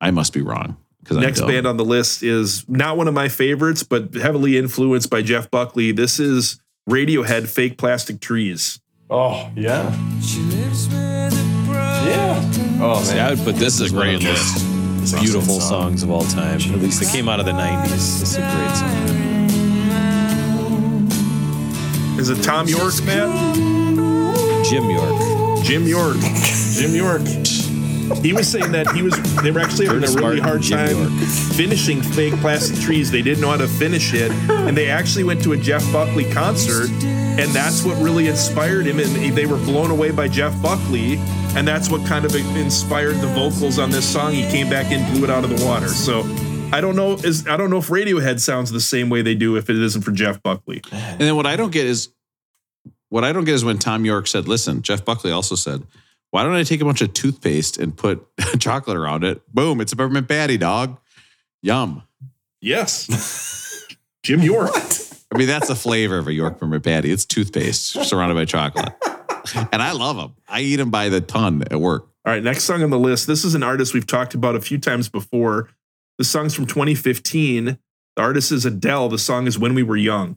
I must be wrong because Next band on the list is not one of my favorites, but heavily influenced by Jeff Buckley. This is Radiohead Fake Plastic Trees. Oh yeah. Yeah. Oh See, man. I would put this, This is as a great the list. beautiful songs of all time. At least they came out of the '90s. This is a great song. Is it Thom Yorke, man? Jim York. Jim York. Jim York. He was saying that he was they were actually having a really hard time finishing fake plastic trees. They didn't know how to finish it. And they actually went to a Jeff Buckley concert, and that's what really inspired him. And they were blown away by Jeff Buckley. And that's what kind of inspired the vocals on this song. He came back and blew it out of the water. So I don't know is I don't know if Radiohead sounds the same way they do if it isn't for Jeff Buckley. And then what I don't get is what I don't get is when Thom Yorke said, listen, Jeff Buckley also said, why don't I take a bunch of toothpaste and put chocolate around it? Boom, it's a peppermint patty, dog. Yum. Yes. Jim York. I mean, that's the flavor of a York peppermint patty. It's toothpaste surrounded by chocolate. And I love them. I eat them by the ton at work. All right, next song on the list. This is an artist we've talked about a few times before. The song's from 2015. The artist is Adele. The song is When We Were Young.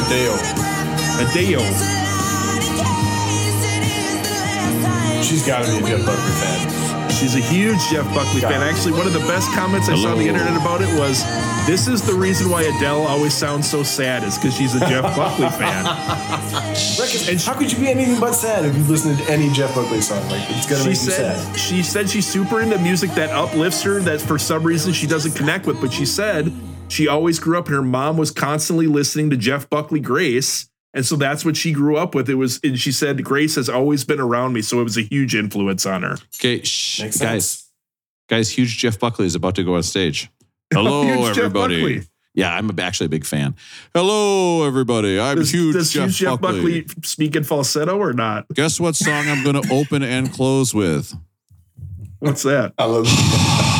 Adele. Adele. She's got to be a Jeff Buckley fan. She's a huge Jeff Buckley fan. Actually, one of the best comments I saw on the internet about it was this is the reason why Adele always sounds so sad, is because she's a Jeff Buckley fan. And how could you be anything but sad if you listen to any Jeff Buckley song? Like it's gonna She make you sad. she said she's super into music that uplifts her, that for some reason she doesn't connect with. But she said she always grew up and her mom was constantly listening to Jeff Buckley Grace. And so that's what she grew up with. It was, and she said, Grace has always been around me. So it was a huge influence on her. Okay, shh, Makes guys. sense. Guys, huge Jeff Buckley is about to go on stage. Hello, everybody. Yeah, I'm actually a big fan. Hello, everybody. I'm Does, huge, does Jeff, huge Jeff Buckley. Buckley speak in falsetto or not? Guess what song I'm going to open and close with? What's that? I love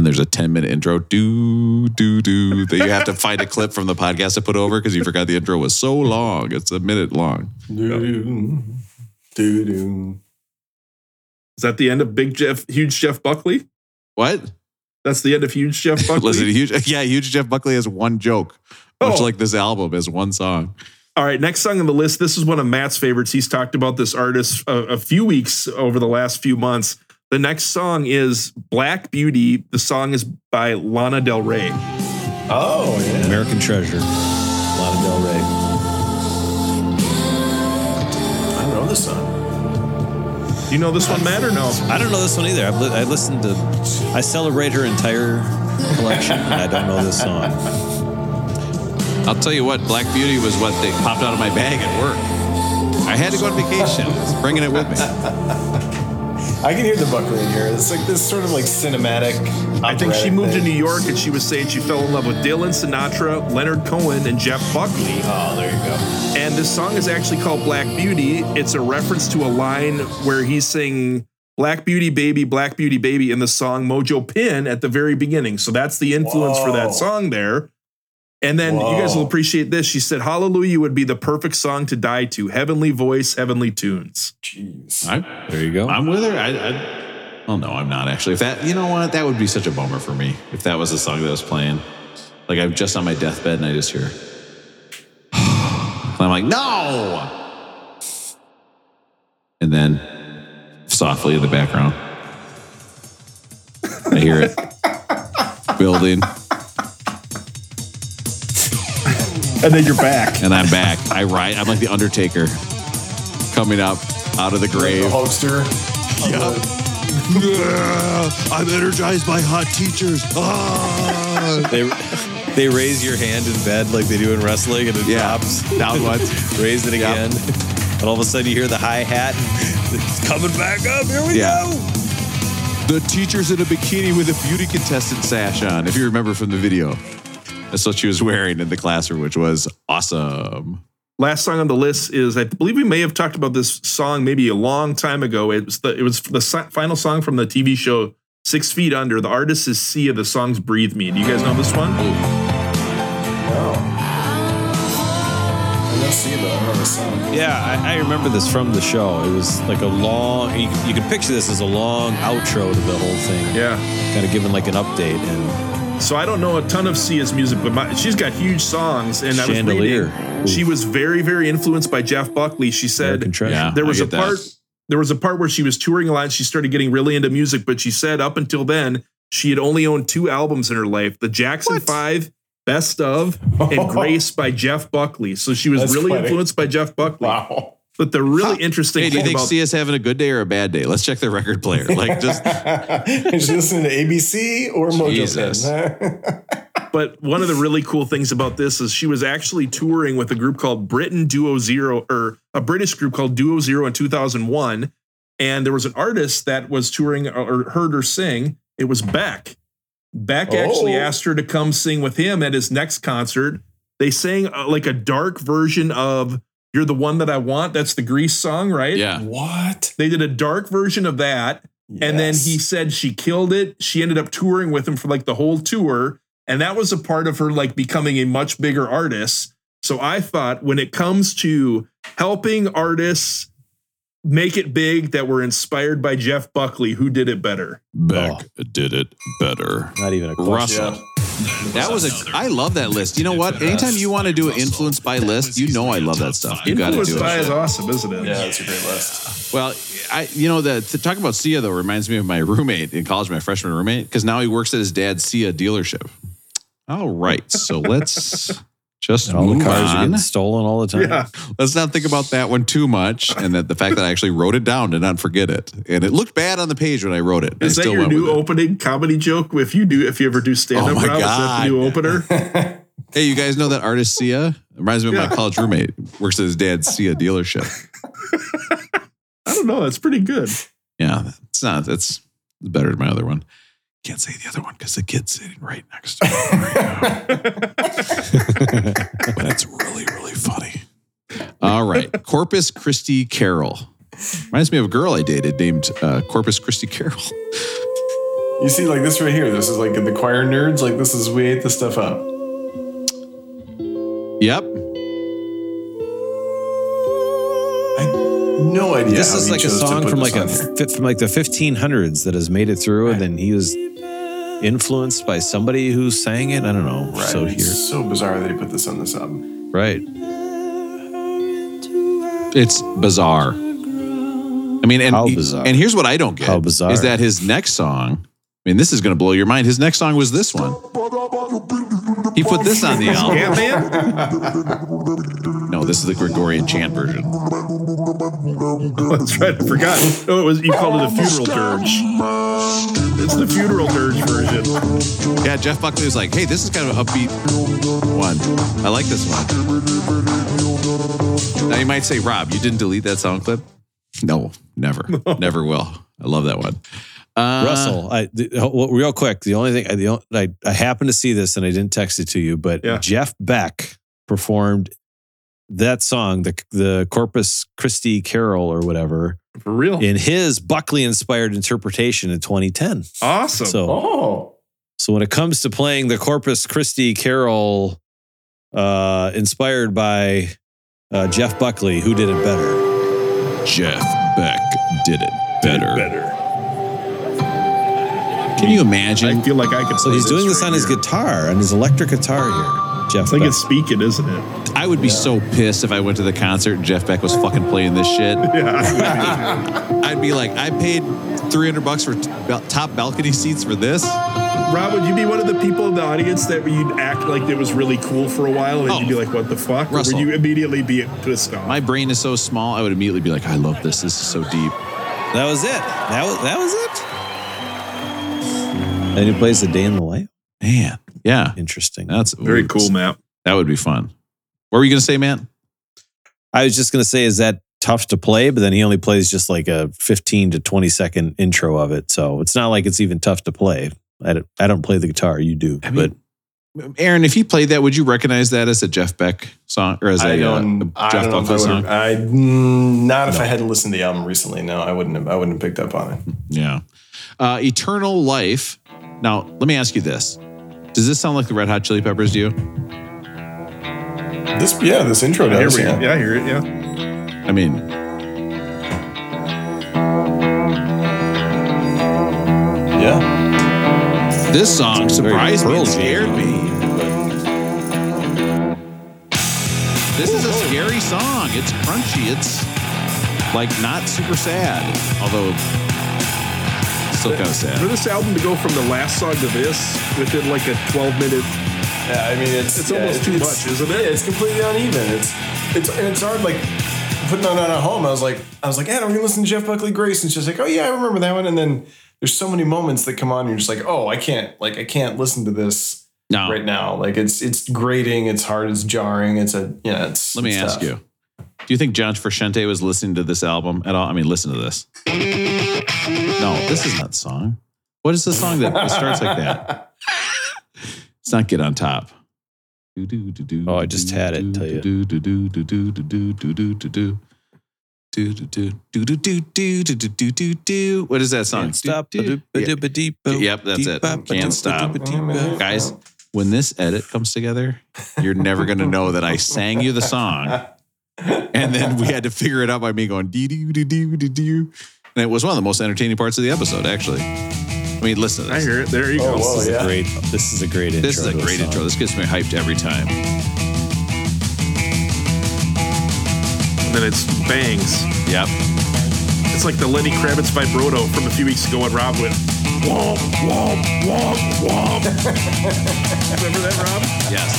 Then there's a 10 minute intro. Do, do, do. That you have to find a clip from the podcast to put over because you forgot the intro was so long. It's a minute long. doo doo. Is that the end of Big Jeff, huge Jeff Buckley? What? That's the end of huge Jeff Buckley. Listen, huge, yeah, huge Jeff Buckley has one joke, much Oh. like this album has one song. All right, next song on the list. This is one of Matt's favorites. He's talked about this artist a, a few weeks over the last few months. The next song is Black Beauty. The song is by Lana Del Rey. Oh yeah. American Treasure. Lana Del Rey. I don't know this song. Do you know this one, Matt, or no? I don't know this one either. I've li- I listened to, I celebrate her entire collection, and I don't know this song. I'll tell you what, Black Beauty was what they popped out of my bag at work. I had to go on vacation. I bringing it with me. I can hear the Buckley in here. It's like this sort of like cinematic. I think she moved to. New York and she was saying she fell in love with Dylan Sinatra, Leonard Cohen, and Jeff Buckley. Oh, there you go. And this song is actually called Black Beauty. It's a reference to a line where he's saying Black Beauty Baby, Black Beauty Baby in the song Mojo Pin at the very beginning. So that's the influence for that song there. And then you guys will appreciate this. She said, Hallelujah would be the perfect song to die to. Heavenly voice, heavenly tunes. Jeez. I, There you go. I'm with her. I, I, well, no, I'm not actually. If that, you know what, that would be such a bummer for me if that was the song that was playing. Like I'm just on my deathbed and I just hear, and I'm like, no. And then softly in the background, I hear it building, And then you're back. and I'm back. I ride. I'm like the Undertaker coming up out of the grave. The grave. Hulkster. I'm energized by hot teachers. Ah. They they raise your hand in bed like they do in wrestling, and it Yeah. drops Down once. Raise it Yeah. again, and all of a sudden you hear the hi hat. It's coming back up. Here we Yeah. go. The teacher's in a bikini with a beauty contestant sash on, if you remember from the video. That's what she was wearing in the classroom, which was awesome. Last song on the list is I believe we may have talked about this song maybe a long time ago. It was the it was the final song from the TV show Six Feet Under. The artist is Sia. The song's "Breathe Me." Do you guys know this one? No. I don't see it, but I know the song. Yeah, I, I remember this from the show. It was like a long. You, you can picture this as a long outro to the whole thing. Yeah. kind of giving like an update and So I don't know a ton of Sia's music, but my, she's got huge songs. And I was Chandelier. reading, she was very, very influenced by Jeff Buckley. She said Yeah. there was I a get that. part there was a part where she was touring a lot and she started getting really into music but she said up until then she had only owned two albums in her life the jackson five best of and grace by jeff buckley so she was That's really funny. influenced by jeff buckley Wow. But the really interesting Hey, do you think about Sia's having a good day or a bad day? Let's check the record player. Like, just Is she listening to ABC or Mojo but one of the really cool things about this is she was actually touring with a group called britain duo zero or a british group called duo zero in 2001 and there was an artist that was touring or heard her sing. It was Beck. Beck actually Oh. asked her to come sing with him at his next concert. They sang uh, like a dark version of "You're the One That I Want." That's the Grease song, right? Yeah. What? They did a dark version of that. And then he said she killed it. She ended up touring with him for like the whole tour. And that was a part of her like becoming a much bigger artist. So I thought when it comes to helping artists make it big that were inspired by Jeff Buckley, who did it better? Beck did it better. Not even a question. Russell. That was a. I love that list. You know what? Anytime you want to do an influence by list, you know I love that stuff. You got to Influenced do by it. is awesome, isn't it? Yeah, that's a great list. Well, I you know the to talk about Sia though reminds me of my roommate in college, my freshman roommate, because now he works at his dad's Sia dealership. All right, so let's just And all the move cars are on. getting stolen all the time. Yeah. Let's not think about that one too much, and that the fact that I actually wrote it down did not forget it, and it looked bad on the page when I wrote it. Is I that still your new with it. opening comedy joke? If you do, if you ever do stand up, Oh Rob, is that the new opener? Hey, you guys know that artist Sia? Reminds me of Yeah. my college roommate. Works at his dad's Sia dealership. I don't know. That's pretty good. Yeah, it's not. That's better than my other one. Can't say the other one because the kid's sitting right next to me right now. but it's really, really funny. All right, Corpus Christi Carol reminds me of a girl I dated named uh, Corpus Christi Carol. You see, like this right here. This is like the choir nerds. Like this is we ate this stuff up. Yep. No idea. This is like a song from like a on fi- from like the 1500s that has made it through, and then he was influenced by somebody who sang it. I don't know. Right. So it's here, so bizarre that he put this on this album. right? It's bizarre. I mean, and How bizarre. and here's what I don't get How bizarre. is that his next song. I mean, this is going to blow your mind. His next song was this one. He put this on the album. Ant Man. No, this is the Gregorian chant version. That's right. I forgot. Oh, it was you called it a funeral dirge. It's the funeral dirge version. Yeah, Jeff Buckley was like, "Hey, this is kind of an upbeat one. I like this one." Now you might say, "Rob, you didn't delete that sound clip?" No, never, never will. I love that one. Uh, Russell, I the, well, real quick. The only thing I, the, on- I I happened to see this and I didn't text it to you, but Yeah. Jeff Beck performed that song, the the Corpus Christi Carol or whatever, For real. in his Buckley inspired interpretation in 2010. Awesome. So Oh, So when it comes to playing the Corpus Christi Carol, uh, inspired by uh, Jeff Buckley, who did it better? Jeff Beck did it better. Better. Can you imagine? I feel like I could. So play he's doing this right on his guitar, on his electric guitar here. Jeff It's like Beck. it's speaking, isn't it? I would be so pissed if I went to the concert and Jeff Beck was fucking playing this shit. Yeah. I'd be like, I paid 300 bucks for t- top balcony seats for this. Rob, would you be one of the people in the audience that you'd act like it was really cool for a while, and Oh. you'd be oh. like, "What the fuck?" Or Russell. would you immediately be pissed off? My brain is so small, I would immediately be like, I love this. This is so deep. that was it. That was that was it. And he plays a day in the life. Man, yeah, Interesting. that's Very ooh, cool, Matt. That would be fun. What were you going to say, man? I was just gonna say, is that tough to play? But then he only plays just like a 15 to 20 second intro of it, so it's not like it's even tough to play. I don't, I don't play the guitar. You do, I but mean, Aaron, if he played that, would you recognize that as a Jeff Beck song or as a, I uh, don't. a I Jeff don't know if I Buckley song? I mm, not if I hadn't listened to the album recently. No, I wouldn't have. I wouldn't have picked up on it. Yeah. Uh, Eternal Life. Now, let me ask you this. Does this sound like the Red Hot Chili Peppers to you? This, yeah, this intro Here does. we go. Yeah. Yeah, I hear it. Yeah. I mean, yeah. this song surprised me and scared me. This is a scary song. It's crunchy. It's like not super sad, although still kind of For this album to go from the last song to this within like a 12 minute, Yeah, I mean, it's It's yeah, almost too it's- much, isn't it? Yeah, it's completely uneven. It's it's and it's hard. Like putting on at home, I was like, I was like, yeah, we're gonna listen to Jeff Buckley Grace, and she's like, oh yeah, I remember that one. And then there's so many moments that come on, and you're just like, oh, I can't, like, I can't listen to this Now, right now. Like it's it's grating, it's hard, it's jarring, it's a yeah. It's let me it's ask tough. you Do you think John Frusciante was listening to this album at all? I mean, listen to this. No, this is not the song. What is the song that starts like that? It's not Get on Top. Oh, I just had it, tell you. What is that song? Can't stop. Yeah. Yep, that's it. Can't stop. Guys, when this edit comes together, you're never going to know that I sang you the song. And then we had to figure it out by me going dee doo doo doo doo doo. And it was one of the most entertaining parts of the episode, actually. I mean, listen to I hear it. There you Oh, go. whoa, This is yeah. a great. This is a great intro. This is a great song. intro. This gets me hyped every time. And then it's bangs. Yep. It's like the Lenny Kravitz vibrato from a few weeks ago when Rob went womp, womp, womp, womp. Remember that, Rob? Yes.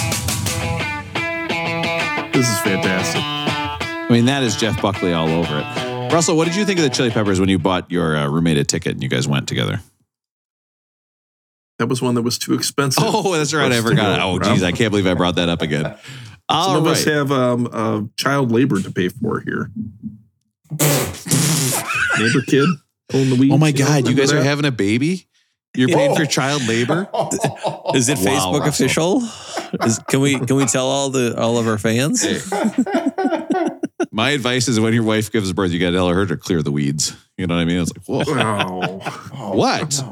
This is fantastic. I mean, that is Jeff Buckley all over it. Russell, what did you think of the Chili Peppers when you bought your uh, roommate a ticket and you guys went together? That was one that was too expensive. Oh, that's right. I forgot. go, Oh, Rob. geez, I can't believe I brought that up again. All Some of right. us have um, uh, child labor to pay for here. Neighbor kid pulling the weeds. Oh my God, you remember guys are having a baby? You're paying for child labor? Is it Wow, Facebook Russell. official? Is, can we can we tell all the all of our fans? My advice is when your wife gives birth, you got to tell her to clear the weeds. You know what I mean? It's like, whoa. Oh. What?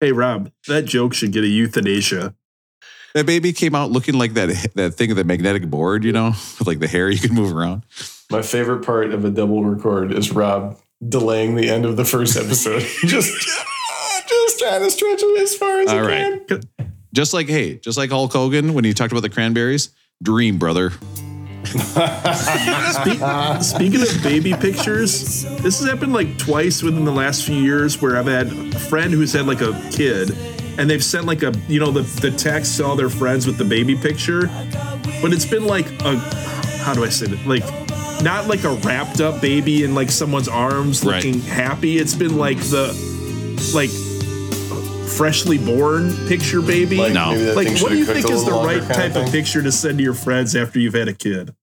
Hey Rob, that joke should get a euthanasia. That baby came out looking like that that thing of the magnetic board, you know, with like the hair you can move around. My favorite part of a double record is Rob delaying the end of the first episode. just, just trying to stretch it as far as All I right. can. Just like, hey, just like Hulk Hogan when he talked about the cranberries, dream, brother. Speaking of baby pictures, this has happened like twice within the last few years where I've had a friend who's had like a kid and they've sent like a you know the, the text to all their friends with the baby picture. But it's been like a how do I say it? Like not like a wrapped up baby in like someone's arms Right. looking happy. It's been like the like freshly born picture baby. Like, No. Like, what do you think is the right type of thing. picture to send to your friends after you've had a kid?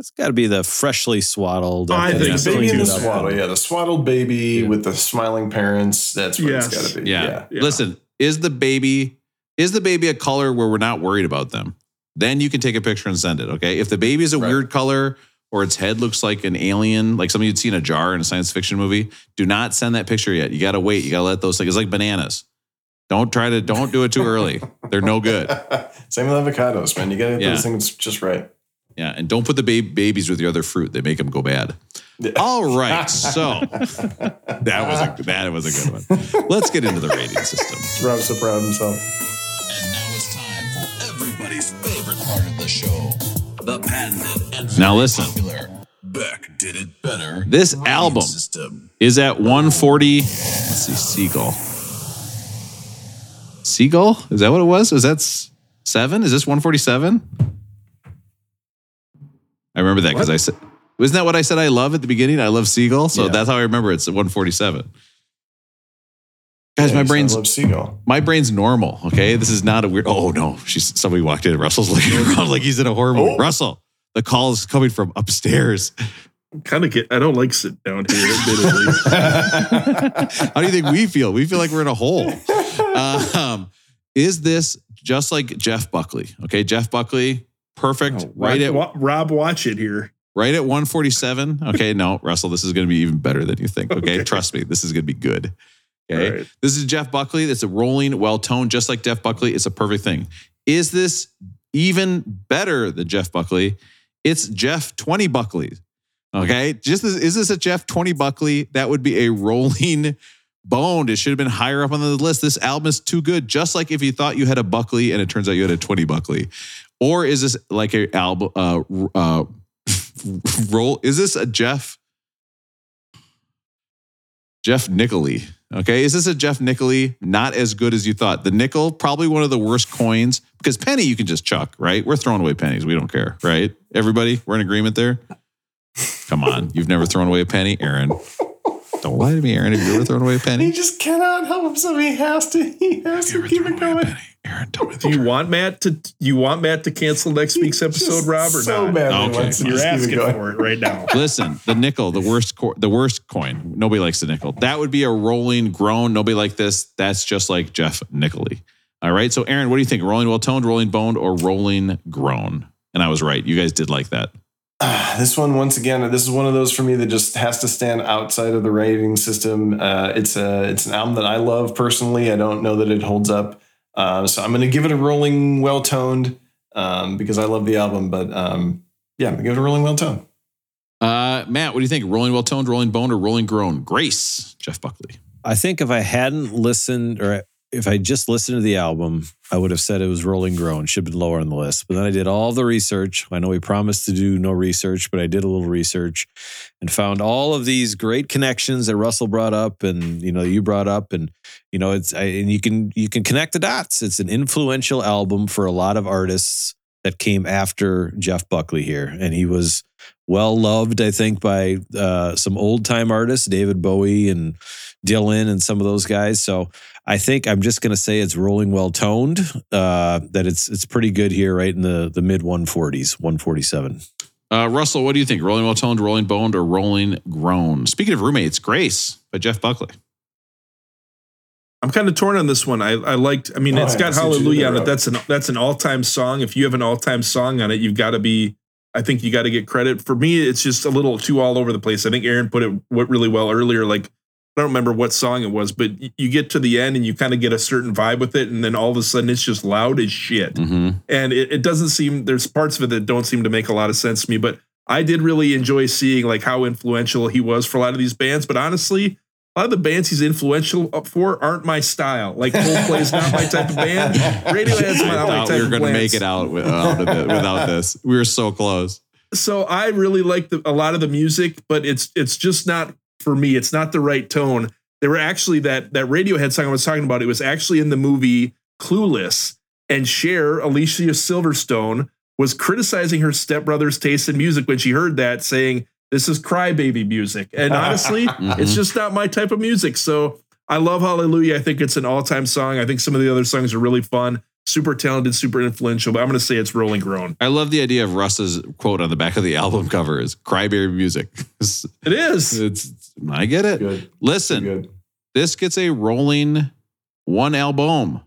It's got to be the freshly swaddled. I uh, think so, Baby in the too. cleaned up. swaddle, yeah, the swaddled baby with the smiling parents. That's what Yes. it's got to be. Yeah. Yeah. Yeah. Listen, is the baby is the baby a color where we're not worried about them? Then you can take a picture and send it. Okay. If the baby is a Right. weird color or its head looks like an alien, like something you'd see in a jar in a science fiction movie, do not send that picture yet. You got to wait. You got to let those things. It's like bananas. Don't try to. Don't do it too early. They're no good. Same with avocados, man. You got to get Yeah. those things just right. Yeah, and don't put the ba- babies with your other fruit. They make them go bad. All right, so that was a that was a good one. Let's get into the rating system. Rob's so proud of himself. And now it's time for everybody's favorite part of the show. The patented and Now listen. popular Beck did it better. This rating album system. is at 140. Let's see, Seagull. Seagull? Is that what it was? Is that s- seven? Is this 147? I remember that because I said, wasn't that what I said I love at the beginning? I love Seagull. So Yeah. that's how I remember it's at 147. Guys, Yeah, my brain's love seagull. my brain's normal. Okay, this is not a weird. Oh no, she's somebody walked in. Russell's looking around like he's in a horror movie. Oh. Russell, the call is coming from upstairs. Kind of get. I don't like sit down here. Admittedly, How do you think we feel? We feel like we're in a hole. Um, is this just like Jeff Buckley? Okay, Jeff Buckley, perfect. Oh, right at Rob, watch it here. right at 147. Okay, no, Russell, this is going to be even better than you think. Okay, Okay. trust me, this is going to be good. Okay, right. this is Jeff Buckley. That's a rolling, well toned, just like Jeff Buckley. It's a perfect thing. Is this even better than Jeff Buckley? It's Jeff 20 Buckley. Okay, just as, is this a Jeff 20 Buckley? That would be a rolling boned. It should have been higher up on the list. This album is too good. Just like if you thought you had a Buckley and it turns out you had a 20 Buckley, or is this like a album? Uh, uh, roll. Is this a Jeff? Jeff Nickley. Okay, is this a Jeff Nickley? Not as good as you thought. The nickel, probably one of the worst coins because penny you can just chuck, right? We're throwing away pennies. We don't care, right? Everybody, we're in agreement there. Come on, you've never thrown away a penny, Aaron. Don't lie to me, Aaron. Have you ever thrown away a penny? He just cannot help himself. He has to. He has to keep it going. Aaron, Aaron, tell me the you truth. want Matt to you want Matt to cancel next week's episode, Rob, or so not? badly Okay. wants You're just keep it asking going. for it right now. Listen, the nickel, the worst, co- the worst coin. Nobody likes the nickel. That would be a rolling groan. Nobody like this. That's just like Jeff Nickley. All right. So, Aaron, what do you think? Rolling well toned, rolling boned, or rolling groan? And I was right. You guys did like that. Ah, this one once again this is one of those for me that just has to stand outside of the rating system uh, it's a it's an album that i love personally i don't know that it holds up uh, so i'm going to give it a rolling well toned um, because i love the album but um, yeah i'm going to give it a rolling well toned Uh, Matt, what do you think? Rolling well toned, rolling boned, or rolling groan? Grace, Jeff Buckley. I think if I hadn't listened or if I just listened to the album, I would have said it was Rolling Groan, should have been lower on the list. But then I did all the research. I know we promised to do no research, but I did a little research and found all of these great connections that Russell brought up and you know you brought up and you know it's I, and you can you can connect the dots. It's an influential album for a lot of artists that came after Jeff Buckley here and he was well loved I think by uh, some old time artists, David Bowie and Dylan and some of those guys. So I think I'm just going to say it's rolling well toned. Uh, that it's it's pretty good here, right in the the mid 140s, 147. Uh, Russell, what do you think? Rolling well toned, rolling boned, or rolling groan? Speaking of roommates, Grace by Jeff Buckley. I'm kind of torn on this one. I, I liked. I mean, Oh, it's I got see what you did Hallelujah on it. That's an that's an all time song. If you have an all time song on it, you've got to be. I think you got to get credit. For me, it's just a little too all over the place. I think Aaron put it what really well earlier. Like I don't remember what song it was, but you get to the end and you kind of get a certain vibe with it, and then all of a sudden it's just loud as shit. Mm-hmm. and it, it doesn't seem there's parts of it that don't seem to make a lot of sense to me but i did really enjoy seeing like how influential he was for a lot of these bands but honestly a lot of the bands he's influential up for aren't my style like coldplay's not my type of band radiohead's not my type we were of band. We are going to make it out with- out it without this. We were so close. so i really like the, a lot of the music but it's it's just not for me it's not the right tone. There were actually that that radiohead song i was talking about it was actually in the movie clueless and Cher, alicia silverstone was criticizing her stepbrother's taste in music when she heard that saying this is crybaby music. And honestly mm-hmm. it's just not my type of music. So i love hallelujah. I think it's an all-time song. I think some of the other songs are really fun super talented super influential but i'm going to say it's Rolling Groan I love the idea of Russ's quote on the back of the album cover is "Cryberry music." It's, it is it's- I get it. good Listen, good this gets a rolling one album.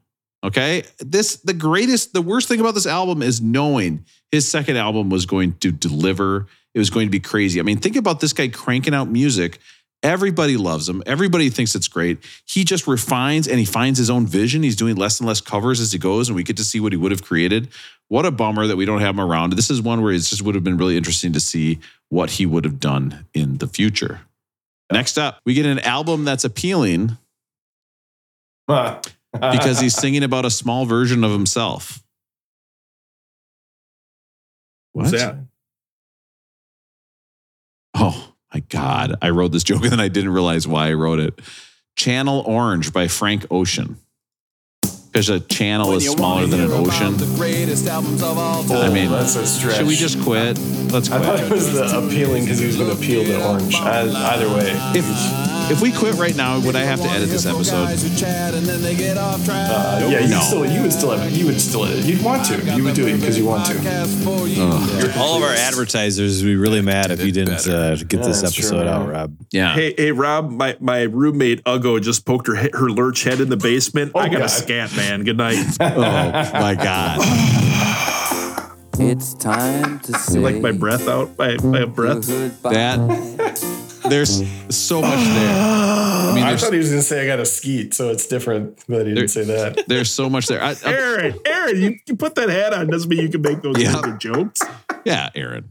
Okay. This, the greatest, the worst thing about this album is knowing his second album was going to deliver. It was going to be crazy. I mean, think about this guy cranking out music. Everybody loves him. Everybody thinks it's great. He just refines and he finds his own vision. He's doing less and less covers as he goes, and we get to see what he would have created. What a bummer that we don't have him around. This is one where it just would have been really interesting to see what he would have done in the future. Next up, we get an album that's appealing because he's singing about a small version of himself. What? What's that? Oh my God. I wrote this joke and then I didn't realize why I wrote it. Channel Orange by Frank Ocean. Because a channel is smaller than an ocean. I mean, that's a stretch should we just quit? Let's quit. I thought it was the appealing because he was going to appeal to orange. I, either way, If if we quit right now, would I have to edit this episode? uh, yeah, you No. would still, you would still have, you would still, you'd want to, you would do it because you want to. All of our advertisers would be really mad if you didn't uh, get Yeah, this that's true, episode out. Rob. Yeah. Hey, hey, Rob, my, my roommate Ugo just poked her her lurch head in the basement. I got God. a scat, man. Good night. Oh my God. It's time to say like my breath out. My, my breath. goodbye. That there's so much there. I mean, I thought he was going to say I got a skeet, so it's different that he There- didn't say that. there's so much there. I, I- Aaron, Aaron, you, you put that hat on doesn't mean you can make those Yeah. kinds of jokes. yeah, Aaron.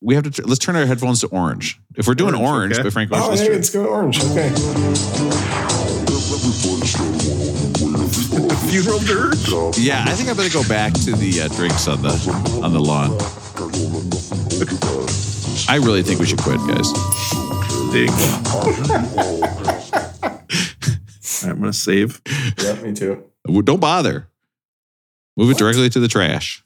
We have to let's turn our headphones to orange. If we're doing Orange, orange, okay. by Frank Oh, Ocean, let's hey, try- let's go orange. Okay. Funeral dirge. yeah, I think I better go back to the uh, drinks on the on the lawn. I really think we should quit, guys. I'm gonna save. Yeah, me too. Well, Don't bother. Move it directly to the trash.